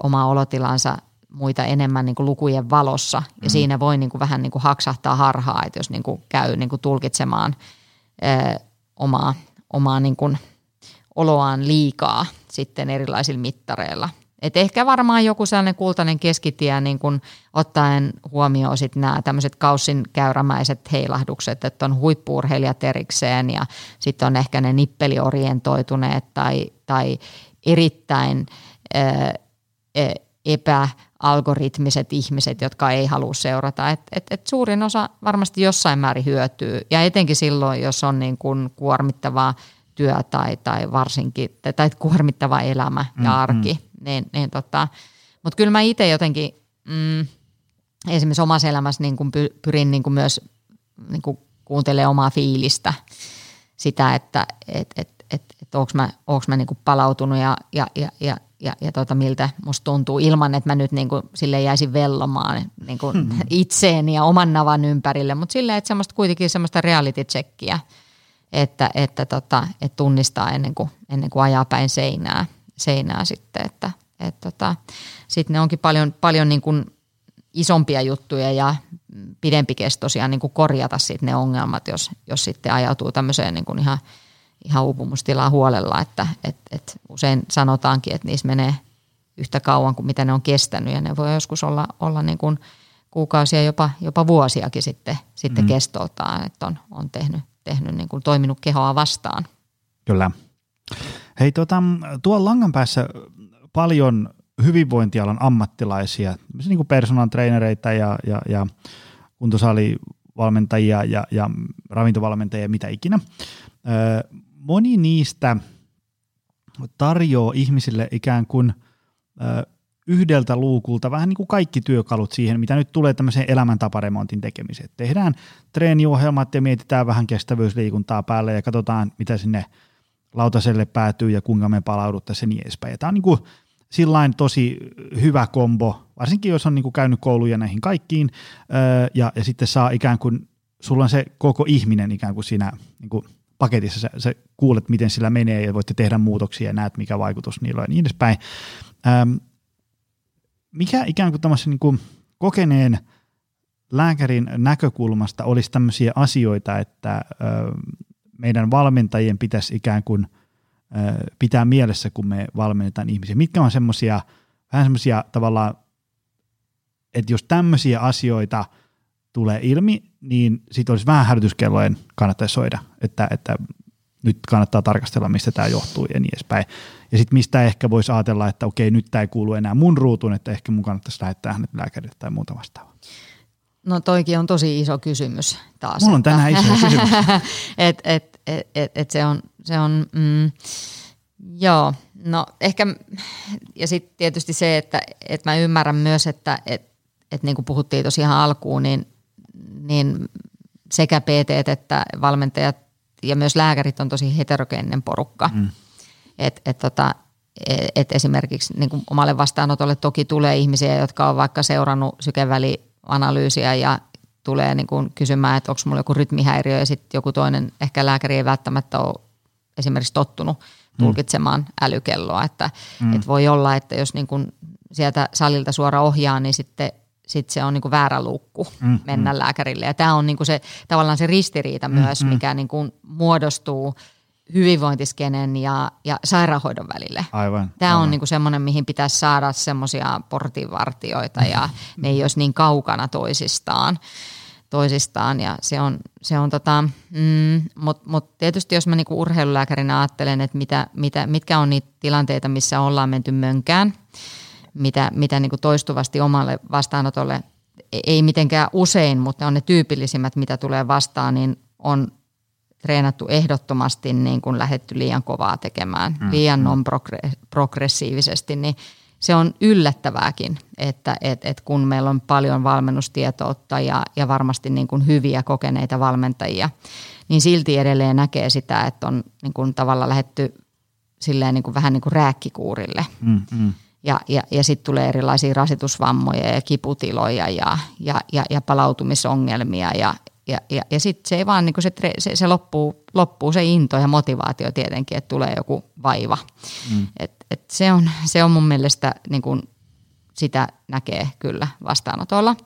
omaa olotilansa muita enemmän niin kuin lukujen valossa. Ja mm. siinä voi niin kuin vähän niin kuin haksahtaa harhaa, että jos niin kuin käy niin kuin tulkitsemaan ö, omaa, omaa niin kuin oloaan liikaa sitten erilaisilla mittareilla. Et ehkä varmaan joku sellainen kultainen keskitie niin kun ottaen huomioon sit nämä tämmöiset kaussin käyrämäiset heilahdukset, että on huippuurheilijat erikseen ja sitten on ehkä ne nippeliorientoituneet tai, tai erittäin – epäalgoritmiset ihmiset, jotka ei halua seurata. Et, et, et suurin osa varmasti jossain määrin hyötyy ja etenkin silloin, jos on niin kuin kuormittavaa työ tai, tai varsinkin tai kuormittava elämä ja mm, arki. Mm. Niin, niin tota, Mutta kyllä mä itse jotenkin mm, esimerkiksi omassa elämässä niin kuin pyrin niin kuin myös niin kuin kuuntelemaan omaa fiilistä sitä, että et, et, et, et onko mä, onks mä niin kuin palautunut ja, ja, ja, ja ja, ja tota, miltä musta tuntuu ilman, että mä nyt niin kuin, sille jäisin vellomaan niin kuin hmm. itseeni ja oman navan ympärille, mutta silleen, että semmoista kuitenkin semmoista reality checkia, että, että, tota, että tunnistaa ennen kuin, ennen kuin ajaa päin seinää, seinää sitten, että et tota, sitten ne onkin paljon, paljon niin kuin isompia juttuja ja pidempikestoisia niin kuin korjata sitten ne ongelmat, jos, jos sitten ajautuu tämmöiseen niin kuin ihan – ihan uupumustilaan huolella, että et, et usein sanotaankin, että niissä menee yhtä kauan kuin mitä ne on kestänyt ja ne voi joskus olla, olla niin kuin kuukausia, jopa, jopa vuosiakin sitten, sitten mm. kestoltaan, että on, on tehnyt, tehnyt niin kuin toiminut kehoa vastaan. Kyllä. Hei, tuota, tuolla langan päässä paljon hyvinvointialan ammattilaisia, niin kuin personal trainereita ja, ja, ja kuntosalivalmentajia ja, ja ravintovalmentajia, mitä ikinä moni niistä tarjoaa ihmisille ikään kuin yhdeltä luukulta vähän niin kuin kaikki työkalut siihen, mitä nyt tulee tämmöiseen elämäntaparemontin tekemiseen. Tehdään treeniohjelmat ja mietitään vähän kestävyysliikuntaa päälle ja katsotaan, mitä sinne lautaselle päätyy ja kuinka me palauduttaisiin ja niin edespäin. Ja tämä on niin kuin tosi hyvä kombo, varsinkin jos on niin kuin käynyt kouluja näihin kaikkiin ja, ja sitten saa ikään kuin, sulla on se koko ihminen ikään kuin siinä niin kuin paketissa, sä, sä kuulet miten sillä menee ja voitte tehdä muutoksia ja näet mikä vaikutus niillä on ja niin edespäin. Mikä ikään kuin tämmöisen niin kuin kokeneen lääkärin näkökulmasta olisi tämmöisiä asioita, että ö, meidän valmentajien pitäisi ikään kuin pitää mielessä, kun me valmennetaan ihmisiä? Mitkä on semmoisia, vähän semmoisia tavallaan, että jos tämmöisiä asioita tulee ilmi, niin sitten olisi vähän hälytyskellojen kannattaisi soida, että, että nyt kannattaa tarkastella, mistä tämä johtuu ja niin edespäin. Ja sitten mistä ehkä voisi ajatella, että okei, nyt tämä ei kuulu enää mun ruutuun, että ehkä mun kannattaisi lähettää hänet lääkärille tai muuta vastaavaa. No toikin on tosi iso kysymys taas. Mulla on tänään iso kysymys. et, et, et, et, et se on, se on mm, joo, no ehkä, ja sitten tietysti se, että et mä ymmärrän myös, että et, et niin kuin puhuttiin tosiaan alkuun, niin, niin sekä PT että valmentajat ja myös lääkärit on tosi heterogeeninen porukka. Mm. Et, et tota, et esimerkiksi niin kuin omalle vastaanotolle toki tulee ihmisiä, jotka on vaikka seurannut sykevälianalyysiä ja tulee niin kuin kysymään, että onko mulla joku rytmihäiriö ja sitten joku toinen ehkä lääkäri ei välttämättä ole esimerkiksi tottunut mm. tulkitsemaan mm. älykelloa. Että, mm. että voi olla, että jos niin kuin sieltä salilta suora ohjaa, niin sitten sit se on niinku väärä luukku mm, mennä mm. lääkärille. Ja tämä on niinku se, tavallaan se ristiriita mm, myös, mm. mikä niinku muodostuu hyvinvointiskenen ja, ja sairaanhoidon välille. Aivan. Tämä aivan. on niinku semmoinen, mihin pitäisi saada semmoisia portinvartioita ja ne ei olisi niin kaukana toisistaan toisistaan ja se on, se on tota, mm, mutta mut tietysti jos mä niinku urheilulääkärinä ajattelen, että mitä, mitä, mitkä on niitä tilanteita, missä ollaan menty mönkään, mitä, mitä niin kuin toistuvasti omalle vastaanotolle, ei mitenkään usein, mutta on ne tyypillisimmät, mitä tulee vastaan, niin on treenattu ehdottomasti niin kuin lähetty liian kovaa tekemään, mm, liian mm. non-progressiivisesti, niin se on yllättävääkin, että et, et kun meillä on paljon valmennustietoutta ja, ja varmasti niin kuin hyviä kokeneita valmentajia, niin silti edelleen näkee sitä, että on niin kuin tavallaan lähetty silleen niin kuin vähän niin kuin rääkkikuurille. Mm, mm ja, ja, ja sitten tulee erilaisia rasitusvammoja ja kiputiloja ja, ja, ja, ja palautumisongelmia ja, ja, ja, ja sitten se ei vaan, niin se, se, se loppuu, loppuu se into ja motivaatio tietenkin, että tulee joku vaiva. Mm. Et, et se, on, se on mun mielestä, niin kuin sitä näkee kyllä vastaanotolla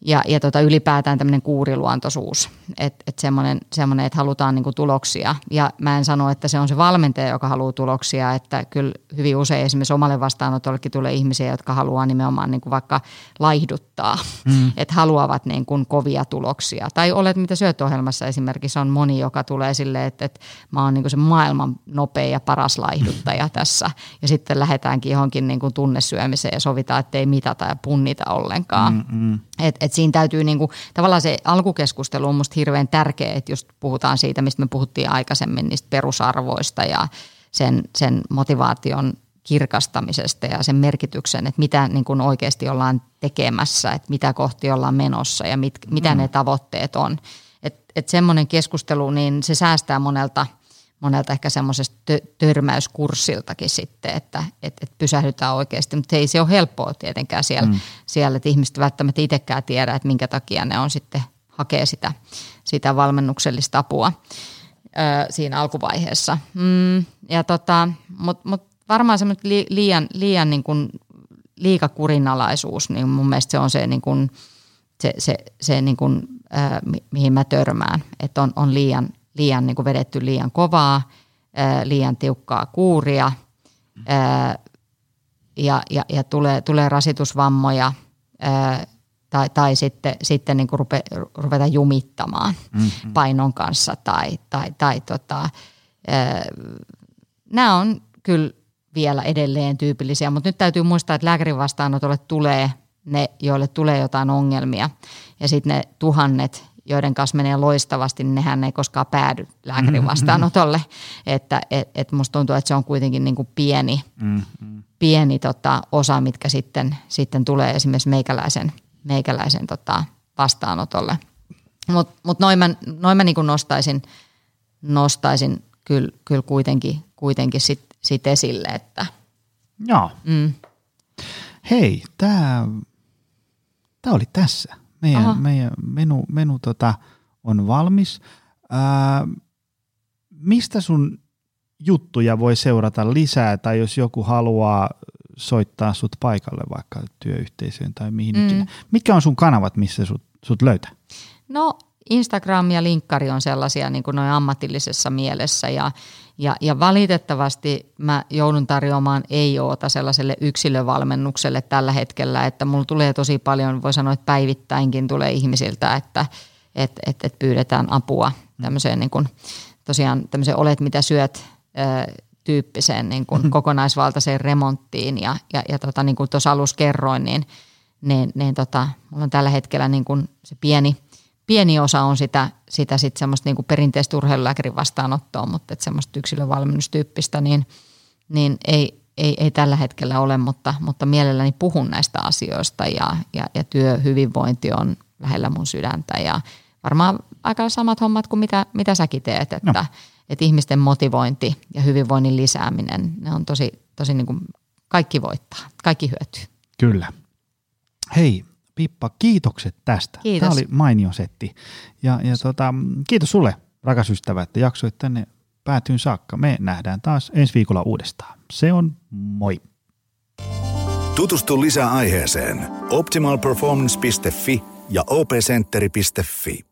ja, ja tota ylipäätään tämmöinen kuuriluontoisuus, että et semmoinen, semmoinen, että halutaan niinku tuloksia. Ja mä en sano, että se on se valmentaja, joka haluaa tuloksia, että kyllä hyvin usein esimerkiksi omalle vastaanotollekin tulee ihmisiä, jotka haluaa nimenomaan niinku vaikka laihduttaa, mm. että haluavat niinku kovia tuloksia. Tai olet mitä syötöohjelmassa esimerkiksi on moni, joka tulee silleen, että, että mä oon niinku se maailman nopein ja paras laihduttaja tässä. Ja sitten lähdetäänkin johonkin niinku tunnesyömiseen ja sovitaan, että ei mitata ja punnita ollenkaan. Mm-hmm. Et, et siinä täytyy niinku, tavallaan se alkukeskustelu on musta hirveän tärkeä, että just puhutaan siitä, mistä me puhuttiin aikaisemmin, niistä perusarvoista ja sen, sen motivaation kirkastamisesta ja sen merkityksen, että mitä niin kuin oikeasti ollaan tekemässä, että mitä kohti ollaan menossa ja mit, mitä mm. ne tavoitteet on. Että et semmoinen keskustelu, niin se säästää monelta – monelta ehkä semmoisesta törmäyskurssiltakin sitten, että et, et pysähdytään oikeasti. Mutta ei se ole helppoa tietenkään siellä, mm. siellä että ihmiset välttämättä itsekään tiedä, että minkä takia ne on sitten hakee sitä, sitä valmennuksellista apua ö, siinä alkuvaiheessa. Mm, ja tota, Mutta mut varmaan semmoinen li, liian, liian niin kuin liikakurinalaisuus, niin mun mielestä se on se, niin kuin, se, se, se niin kuin, ö, mi, mihin mä törmään, että on, on liian, liian niin kuin vedetty liian kovaa, liian tiukkaa kuuria ja, ja, ja tulee, tulee rasitusvammoja tai, tai sitten, sitten niin kuin rupe, ruveta jumittamaan mm-hmm. painon kanssa tai, tai, tai tota, nämä on kyllä vielä edelleen tyypillisiä, mutta nyt täytyy muistaa, että lääkärin vastaanotolle tulee ne, joille tulee jotain ongelmia ja sitten ne tuhannet joiden kanssa menee loistavasti, niin nehän ei koskaan päädy lääkärin vastaanotolle. että et, et musta tuntuu, että se on kuitenkin niin kuin pieni, mm-hmm. pieni tota, osa, mitkä sitten, sitten tulee esimerkiksi meikäläisen, meikäläisen tota, vastaanotolle. Mutta mut noin mä, noin mä niin kuin nostaisin, nostaisin kyllä, kyllä kuitenkin, kuitenkin sit, sit esille, että – Joo. Mm. Hei, tämä oli tässä. Meidän, meidän menu, menu tota, on valmis. Ää, mistä sun juttuja voi seurata lisää, tai jos joku haluaa soittaa sut paikalle vaikka työyhteisöön tai mihin mm. ikinä. Mitkä on sun kanavat, missä sut, sut löytää? No Instagram ja linkkari on sellaisia niin kuin noin ammatillisessa mielessä ja, ja, ja valitettavasti mä joudun tarjoamaan ei-oota sellaiselle yksilövalmennukselle tällä hetkellä, että mulla tulee tosi paljon, voi sanoa, että päivittäinkin tulee ihmisiltä, että et, et, et pyydetään apua tämmöiseen niin kuin, tosiaan tämmöiseen olet mitä syöt tyyppiseen niin kuin kokonaisvaltaiseen remonttiin. Ja, ja, ja tota, niin kuin tuossa alussa kerroin, niin, niin, niin tota, mulla on tällä hetkellä niin kuin se pieni – pieni osa on sitä, sitä sit semmoista niinku perinteistä urheilulääkärin vastaanottoa, mutta et semmoista yksilövalmennustyyppistä, niin, niin ei, ei, ei, tällä hetkellä ole, mutta, mutta mielelläni puhun näistä asioista ja, ja, ja työhyvinvointi on lähellä mun sydäntä ja varmaan aika samat hommat kuin mitä, mitä säkin teet, että, no. että ihmisten motivointi ja hyvinvoinnin lisääminen, ne on tosi, tosi niin kuin kaikki voittaa, kaikki hyötyy. Kyllä. Hei, Pippa, kiitokset tästä. Kiitos. Tämä oli mainio setti. Ja, ja tota, kiitos sulle, rakas ystävä, että jaksoit tänne päätyyn saakka. Me nähdään taas ensi viikolla uudestaan. Se on moi. Tutustu lisää aiheeseen optimalperformance.fi ja opcenteri.fi.